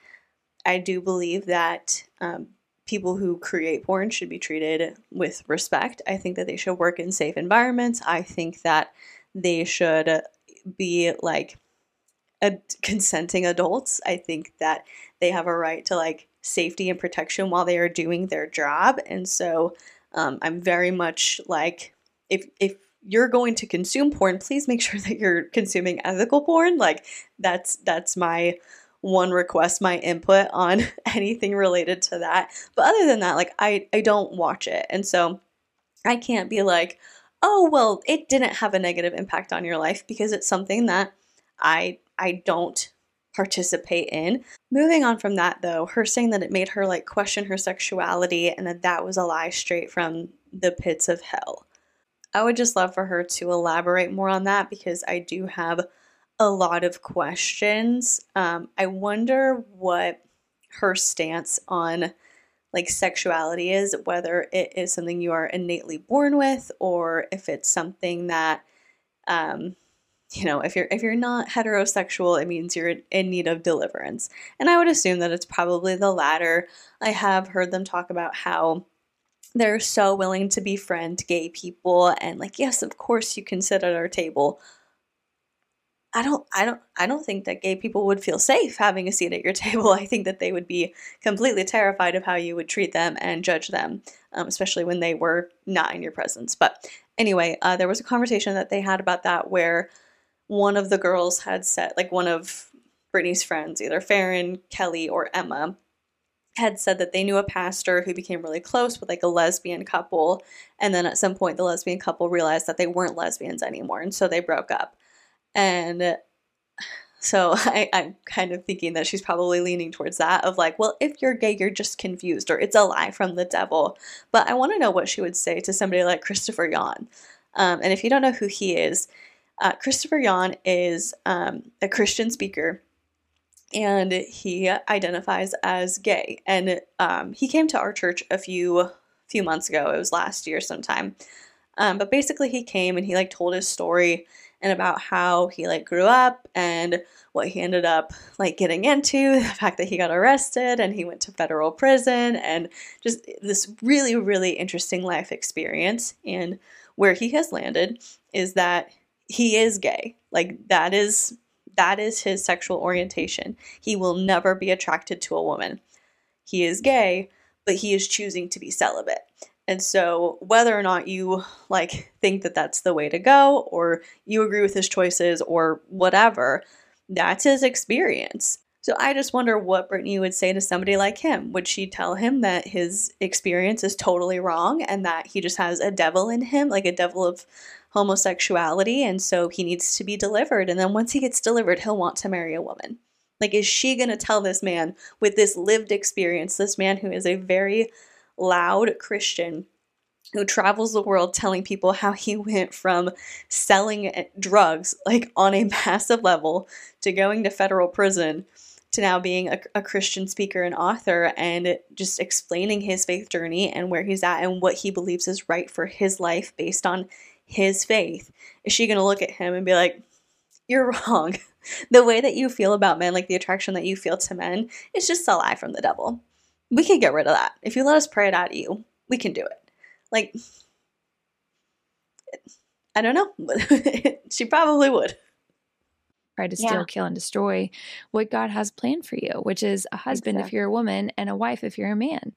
I do believe that um, people who create porn should be treated with respect. I think that they should work in safe environments. I think that they should be like ad- consenting adults. I think that they have a right to like safety and protection while they are doing their job. And so um, I'm very much like if if you're going to consume porn, please make sure that you're consuming ethical porn. Like that's that's my one request, my input on anything related to that. But other than that, like I I don't watch it. And so I can't be like, "Oh, well, it didn't have a negative impact on your life because it's something that I I don't participate in." Moving on from that though, her saying that it made her like question her sexuality and that that was a lie straight from the pits of hell. I would just love for her to elaborate more on that because I do have a lot of questions. Um, I wonder what her stance on like sexuality is, whether it is something you are innately born with or if it's something that um, you know, if you're if you're not heterosexual, it means you're in need of deliverance. And I would assume that it's probably the latter. I have heard them talk about how they're so willing to befriend gay people and like yes, of course you can sit at our table. I don't I don't I don't think that gay people would feel safe having a seat at your table. I think that they would be completely terrified of how you would treat them and judge them, um, especially when they were not in your presence. But anyway, uh, there was a conversation that they had about that where one of the girls had said, like one of Brittany's friends, either Farron, Kelly, or Emma, had said that they knew a pastor who became really close with like a lesbian couple. And then at some point, the lesbian couple realized that they weren't lesbians anymore. And so they broke up. And so I, I'm kind of thinking that she's probably leaning towards that of like, well, if you're gay, you're just confused or it's a lie from the devil. But I want to know what she would say to somebody like Christopher Yuan. Um, and if you don't know who he is, Uh, Christopher Yuan is um, a Christian speaker and he identifies as gay. And um, he came to our church a few few months ago. It was last year sometime. Um, but basically, he came and he like told his story and about how he like grew up and what he ended up like getting into, the fact that he got arrested and he went to federal prison and just this really really interesting life experience and where he has landed is that he is gay. Like that is that is his sexual orientation. He will never be attracted to a woman. He is gay, but he is choosing to be celibate. And so, whether or not you like think that that's the way to go, or you agree with his choices, or whatever, that's his experience. So, I just wonder what Brittany would say to somebody like him. Would she tell him that his experience is totally wrong and that he just has a devil in him, like a devil of homosexuality, and so he needs to be delivered? And then once he gets delivered, he'll want to marry a woman. Like, is she going to tell this man with this lived experience, this man who is a very loud Christian who travels the world telling people how he went from selling drugs like on a massive level to going to federal prison to now being a, a, Christian speaker and author and just explaining his faith journey and where he's at and what he believes is right for his life based on his faith. Is she going to look at him and be like, You're wrong? the way that you feel about men, like the attraction that you feel to men, is just a lie from the devil we can get rid of that. If you let us pray it out of you, we can do it. Like, I don't know. she probably would.
Try to steal, yeah. kill, and destroy what God has planned for you, which is a husband exactly. if you're a woman and a wife if you're a man.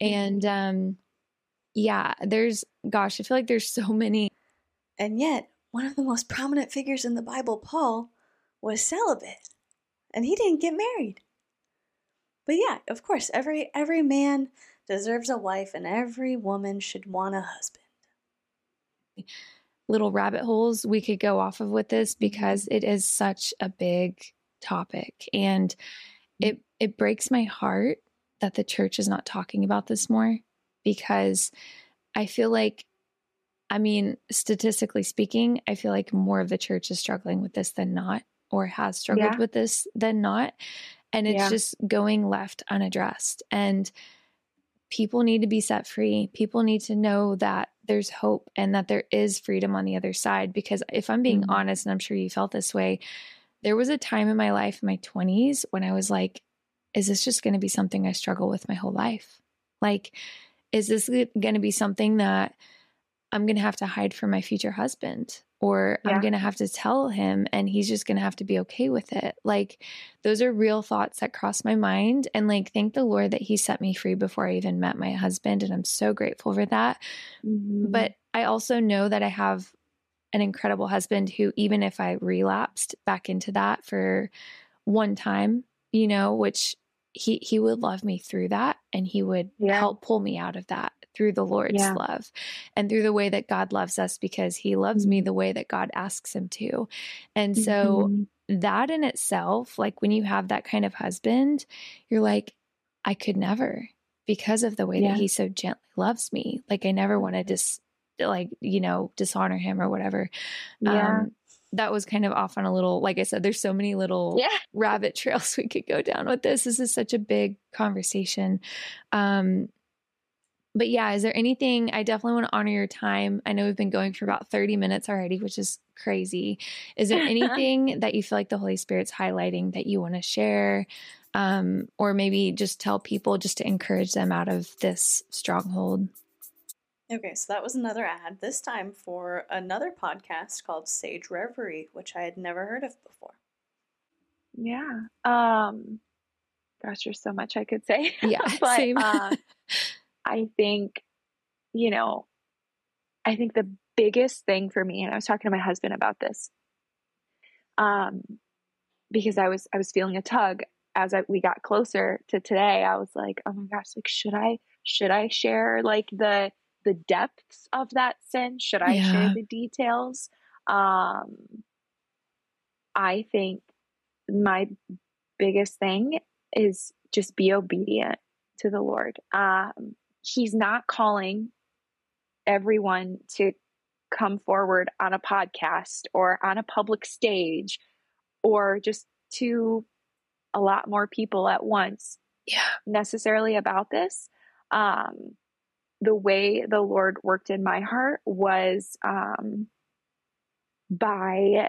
And um, yeah, there's, gosh, I feel like there's so many.
And yet, one of the most prominent figures in the Bible, Paul, was celibate, and he didn't get married. But yeah, of course, every every man deserves a wife and every woman should want a husband.
Little rabbit holes we could go off of with this mm-hmm. because it is such a big topic and it mm-hmm. it breaks my heart that the church is not talking about this more because I feel like I mean, statistically speaking, I feel like more of the church is struggling with this than not, or has struggled yeah. with this than not and it's yeah. just going left unaddressed and people need to be set free people need to know that there's hope and that there is freedom on the other side because if i'm being mm-hmm. honest and i'm sure you felt this way there was a time in my life in my 20s when i was like is this just going to be something i struggle with my whole life like is this going to be something that i'm going to have to hide from my future husband or yeah. I'm going to have to tell him and he's just going to have to be okay with it. Like those are real thoughts that cross my mind and like thank the Lord that he set me free before I even met my husband and I'm so grateful for that. Mm-hmm. But I also know that I have an incredible husband who even if I relapsed back into that for one time, you know, which he he would love me through that and he would yeah. help pull me out of that through the Lord's yeah. love and through the way that God loves us because he loves mm-hmm. me the way that God asks him to. And so mm-hmm. that in itself, like when you have that kind of husband, you're like, I could never because of the way yeah. that he so gently loves me. Like I never want to just like, you know, dishonor him or whatever. Yeah. Um, that was kind of off on a little like i said there's so many little yeah. rabbit trails we could go down with this this is such a big conversation um but yeah, is there anything I definitely want to honor your time? I know we've been going for about 30 minutes already, which is crazy. Is there anything that you feel like the Holy Spirit's highlighting that you want to share? Um, or maybe just tell people just to encourage them out of this stronghold?
Okay, so that was another ad, this time for another podcast called Sage Reverie, which I had never heard of before.
Yeah. Um gosh, there's so much I could say.
Yeah. but same. uh,
I think, you know, I think the biggest thing for me, and I was talking to my husband about this, um, because I was I was feeling a tug as I, we got closer to today. I was like, oh my gosh, like should I should I share like the the depths of that sin? Should I yeah. share the details? Um, I think my biggest thing is just be obedient to the Lord. Um, he's not calling everyone to come forward on a podcast or on a public stage or just to a lot more people at once
Yeah.
necessarily about this. Um, the way the Lord worked in my heart was um, by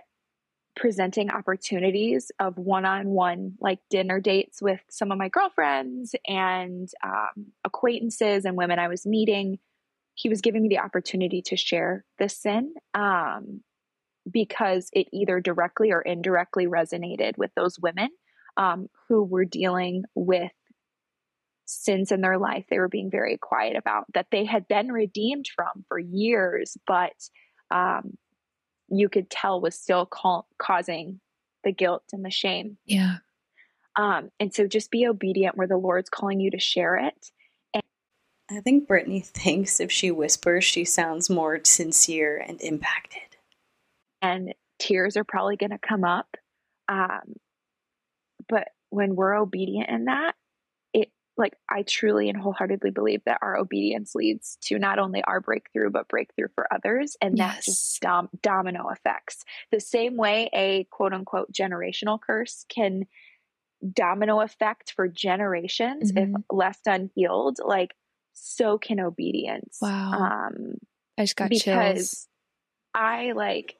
presenting opportunities of one-on-one like dinner dates with some of my girlfriends and um, acquaintances and women i was meeting. He was giving me the opportunity to share this sin um, because it either directly or indirectly resonated with those women um, who were dealing with sins in their life they were being very quiet about that they had been redeemed from for years but um, you could tell was still ca- causing the guilt and the shame.
Yeah.
Um, and so just be obedient where the Lord's calling you to share it.
And- I think Brittany thinks if she whispers, she sounds more sincere and impacted.
And tears are probably going to come up. Um, but when we're obedient in that, it like I truly and wholeheartedly believe that our obedience leads to not only our breakthrough, but breakthrough for others. And that
Yes.
just dom- domino effects. The same way a quote unquote generational curse can domino effect for generations if
Mhm.
left unhealed, like so can obedience.
Wow.
Um,
I just got
because
chills.
I like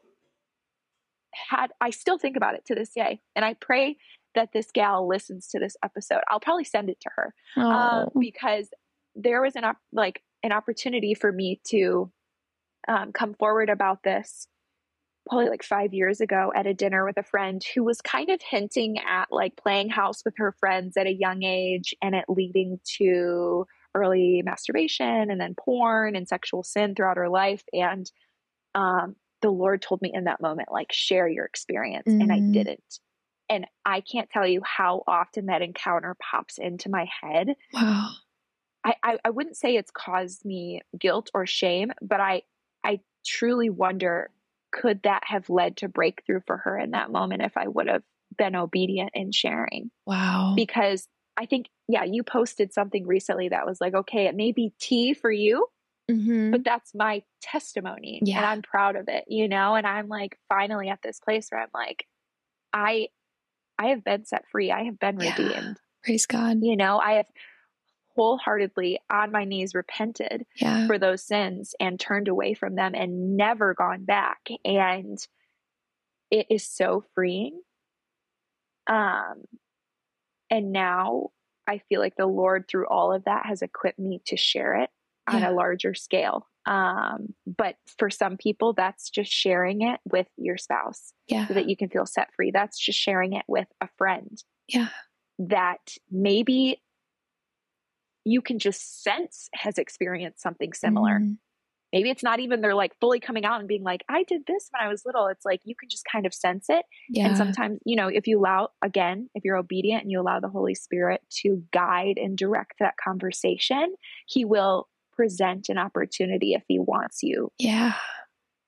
had I still think about it to this day, and I pray that this gal listens to this episode. I'll probably send it to her um,
Oh.
because there was an op- like an opportunity for me to um, come forward about this probably like five years ago at a dinner with a friend who was kind of hinting at like playing house with her friends at a young age and it leading to early masturbation and then porn and sexual sin throughout her life and um, the lord told me in that moment like share your experience and i
Mhm.
didn't and i can't tell you how often that encounter pops into my head
wow.
I, I, I wouldn't say it's caused me guilt or shame, but I I truly wonder could that have led to breakthrough for her in that moment if I would have been obedient in sharing?
Wow.
Because I think, yeah, you posted something recently that was like, okay, it may be tea for you,
Mhm.
but that's my testimony and I'm proud of it, you know? And I'm like finally at this place where I'm like, I I have been set free. I have been
Yeah.
redeemed.
Praise God.
You know, I have wholeheartedly on my knees repented
Yeah.
for those sins and turned away from them and never gone back and it is so freeing um and now i feel like the lord through all of that has equipped me to share it on a larger scale um but for some people that's just sharing it with your spouse
Yeah.
so that you can feel set free that's just sharing it with a friend
Yeah.
that maybe you can just sense has experienced something similar.
Mhm.
Maybe it's not even they're like fully coming out and being like, I did this when I was little. It's like you can just kind of sense it.
Yeah.
And sometimes, you know, if you allow, again, if you're obedient and you allow the Holy Spirit to guide and direct that conversation, He will present an opportunity if He wants you
yeah.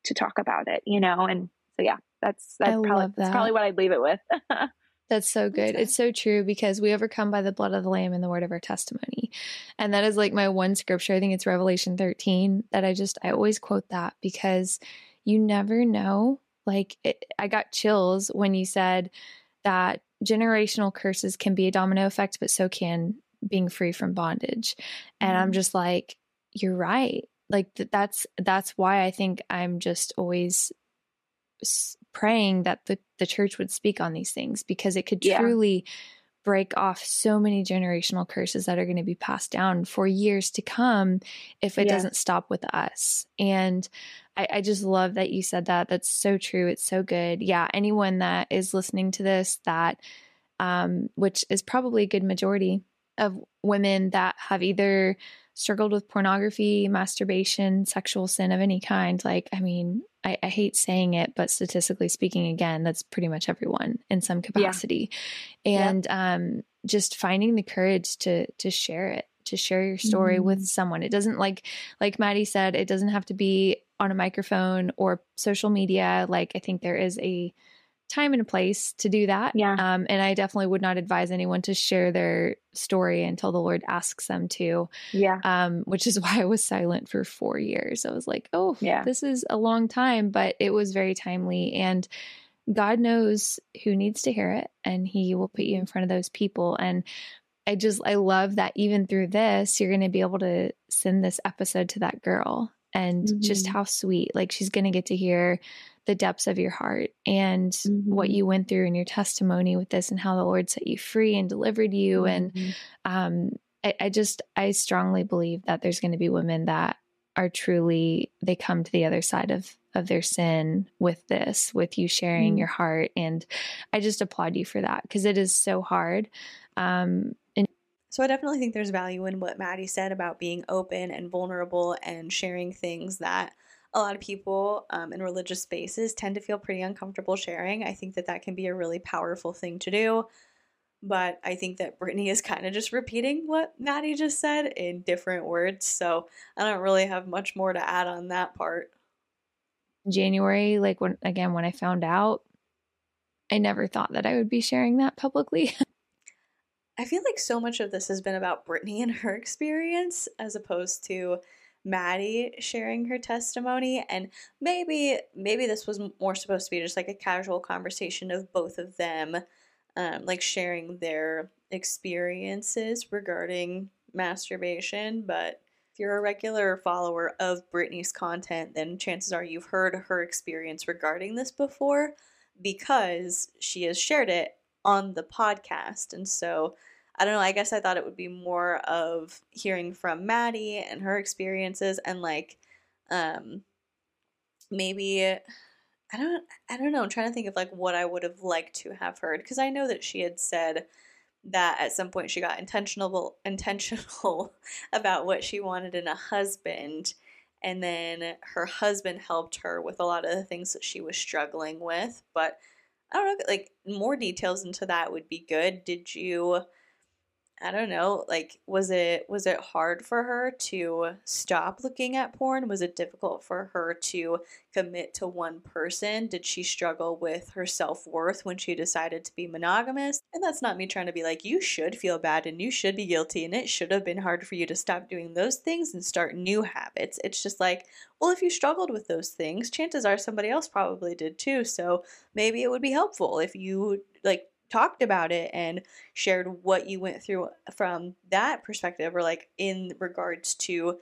to talk about it, you know? And so, yeah, that's,
I
that's, probably,
love
that's probably what I'd leave it with.
That's so good. It's so true because we overcome by the blood of the Lamb and the word of our testimony. And that is like my one scripture. I think it's Revelation 13 that I just, I always quote that because you never know. Like, it, I got chills when you said that generational curses can be a domino effect, but so can being free from bondage. And I'm
Mhm.
just like, you're right. Like, th- that's, that's why I think I'm just always s- praying that the, the church would speak on these things because it could
Yeah.
truly break off so many generational curses that are going to be passed down for years to come if it
Yeah.
doesn't stop with us. And I, I just love that you said that. That's so true. It's so good. Yeah. Anyone that is listening to this, that, um, which is probably a good majority of women that have either struggled with pornography, masturbation, sexual sin of any kind. Like, I mean, I, I hate saying it, but statistically speaking, again, that's pretty much everyone in some capacity.
Yeah.
And um, just finding the courage to to share it, to share your story
Mm-hmm.
with someone. It doesn't like like Maddie said, it doesn't have to be on a microphone or social media. Like I think there is a time and a place to do that.
Yeah.
Um, and I definitely would not advise anyone to share their story until the Lord asks them to.
Yeah.
Um, which is why I was silent for four years. I was like, oh,
Yeah.
this is a long time, but it was very timely. And God knows who needs to hear it, and He will put you in front of those people. And I just, I love that even through this, you're going to be able to send this episode to that girl and just
Mhm.
how sweet. Like she's going to get to hear the depths of your heart and what
Mhm.
you went through in your testimony with this and how the Lord set you free and delivered you. And
Mhm.
um, I, I just, I strongly believe that there's going to be women that are truly, they come to the other side of of their sin with this, with you sharing
Mm.
your heart. And I just applaud you for that because it is so hard. Um, and
So I definitely think there's value in what Maddie said about being open and vulnerable and sharing things that a lot of people um, in religious spaces tend to feel pretty uncomfortable sharing. I think that that can be a really powerful thing to do. But I think that Brittany is kind of just repeating what Maddie just said in different words. So I don't really have much more to add on that part.
January, like when, again, when I found out, I never thought that I would be sharing that publicly.
I feel like so much of this has been about Brittany and her experience as opposed to Maddie sharing her testimony and maybe maybe this was more supposed to be just like a casual conversation of both of them um, like sharing their experiences regarding masturbation but if you're a regular follower of Brittany's content then chances are you've heard her experience regarding this before because she has shared it on the podcast. And so I don't know, I guess I thought it would be more of hearing from Maddie and her experiences and like um maybe I don't I don't know, I'm trying to think of like what I would have liked to have heard because I know that she had said that at some point she got intentional intentional about what she wanted in a husband and then her husband helped her with a lot of the things that she was struggling with but I don't know, like more details into that would be good. Did you I don't know, like was it was it hard for her to stop looking at porn? Was it difficult for her to commit to one person? Did she struggle with her self-worth when she decided to be monogamous? And that's not me trying to be like you should feel bad and you should be guilty and it should have been hard for you to stop doing those things and start new habits. It's just like, well, if you struggled with those things, chances are somebody else probably did too. So maybe it would be helpful if you like talked about it and shared what you went through from that perspective or like in regards to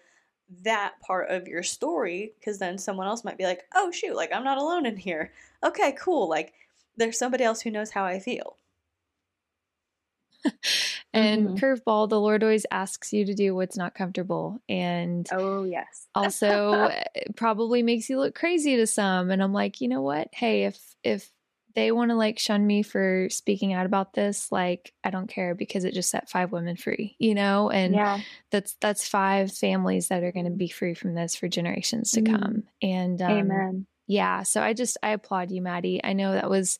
that part of your story because then someone else might be like oh shoot like i'm not alone in here okay cool like there's somebody else who knows how i feel
and
Mhm.
curveball, the Lord always asks you to do what's not comfortable. And
Oh yes.
also uh, probably makes you look crazy to some and i'm like you know what hey if if they want to like shun me for speaking out about this like i don't care because it just set five women free you know and
yeah.
that's that's five families that are going to be free from this for generations to
Mm.
come and um,
Amen.
yeah so i just i applaud you maddie i know that was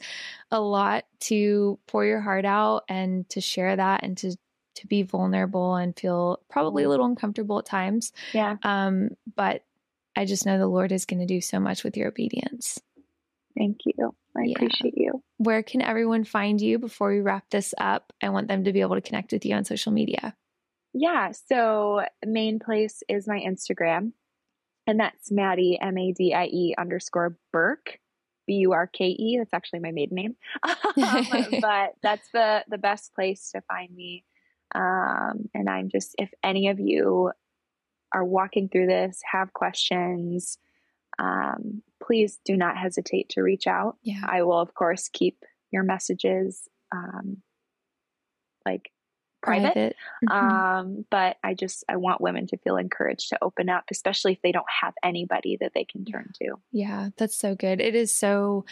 a lot to pour your heart out and to share that and to to be vulnerable and feel probably a little uncomfortable at times
Yeah.
um, but I just know the Lord is going to do so much with your obedience.
Thank you. I
Yeah.
appreciate you.
Where can everyone find you before we wrap this up? I want them to be able to connect with you on social media.
Yeah. So main place is my Instagram, and that's Maddie M A D I E underscore Burke. B U R K E. That's actually my maiden name, but that's the the best place to find me. Um, and I'm just if any of you are walking through this, have questions, um, please do not hesitate to reach out.
Yeah.
I will, of course, keep your messages um, like private.
Mhm.
Um, but I just I want women to feel encouraged to open up, especially if they don't have anybody that they can turn to.
Yeah, that's so good. It is so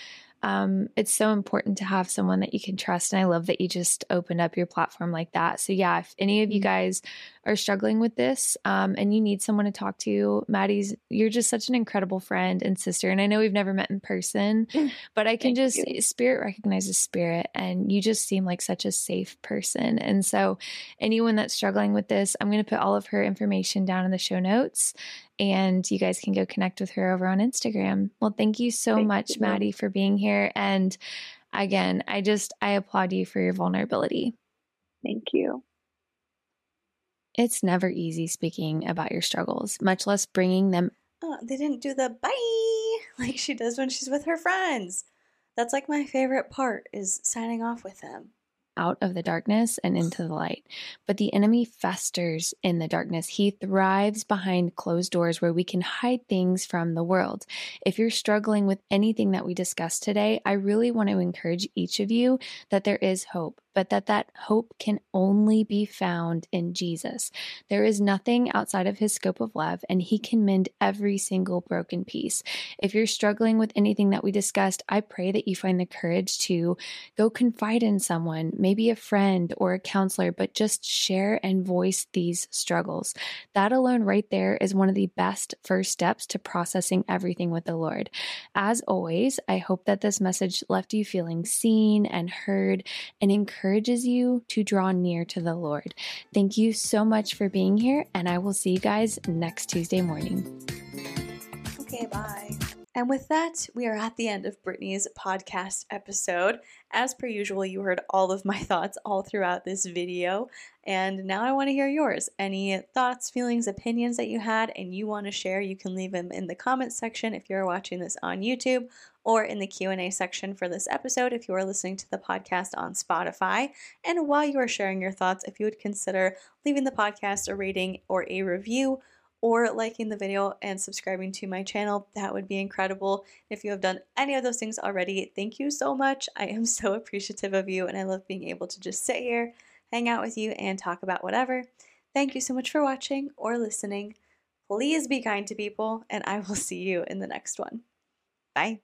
um it's so important to have someone that you can trust and I love that you just opened up your platform like that. So yeah, if any of you guys are struggling with this um and you need someone to talk to, Maddie's you're just such an incredible friend and sister and I know we've never met in person, but I can
Thank
just
you.
spirit recognizes spirit and you just seem like such a safe person. And so anyone that's struggling with this, I'm going to put all of her information down in the show notes and you guys can go connect with her over on Instagram. Well, thank you so
Thank
much,
you.
Maddie, for being here. And Again, I just, I applaud you for your vulnerability.
Thank you.
It's never easy speaking about your struggles, much less bringing them.
Oh, they didn't do the bye like she does when she's with her friends. That's like my favorite part is signing off with them
out of the darkness and into the light. But the enemy festers in the darkness. He thrives behind closed doors where we can hide things from the world. If you're struggling with anything that we discussed today, I really want to encourage each of you that there is hope but that that hope can only be found in Jesus. There is nothing outside of his scope of love, and he can mend every single broken piece. If you're struggling with anything that we discussed, I pray that you find the courage to go confide in someone, maybe a friend or a counselor, but just share and voice these struggles. That alone, right there, is one of the best first steps to processing everything with the Lord. As always, I hope that this message left you feeling seen and heard and encouraged encourages you to draw near to the Lord. Thank you so much for being here, and I will see you guys next Tuesday morning.
Okay, bye. And with that, we are at the end of Brittany's podcast episode. As per usual, you heard all of my thoughts all throughout this video, and now I want to hear yours. Any thoughts, feelings, opinions that you had and you want to share, you can leave them in the comments section if you're watching this on YouTube or in the Q&A section for this episode if you are listening to the podcast on Spotify. And while you are sharing your thoughts, if you would consider leaving the podcast a rating or a review or liking the video and subscribing to my channel, that would be incredible. If you have done any of those things already, thank you so much. I am so appreciative of you and I love being able to just sit here, hang out with you and talk about whatever. Thank you so much for watching or listening. Please be kind to people and I will see you in the next one. Bye.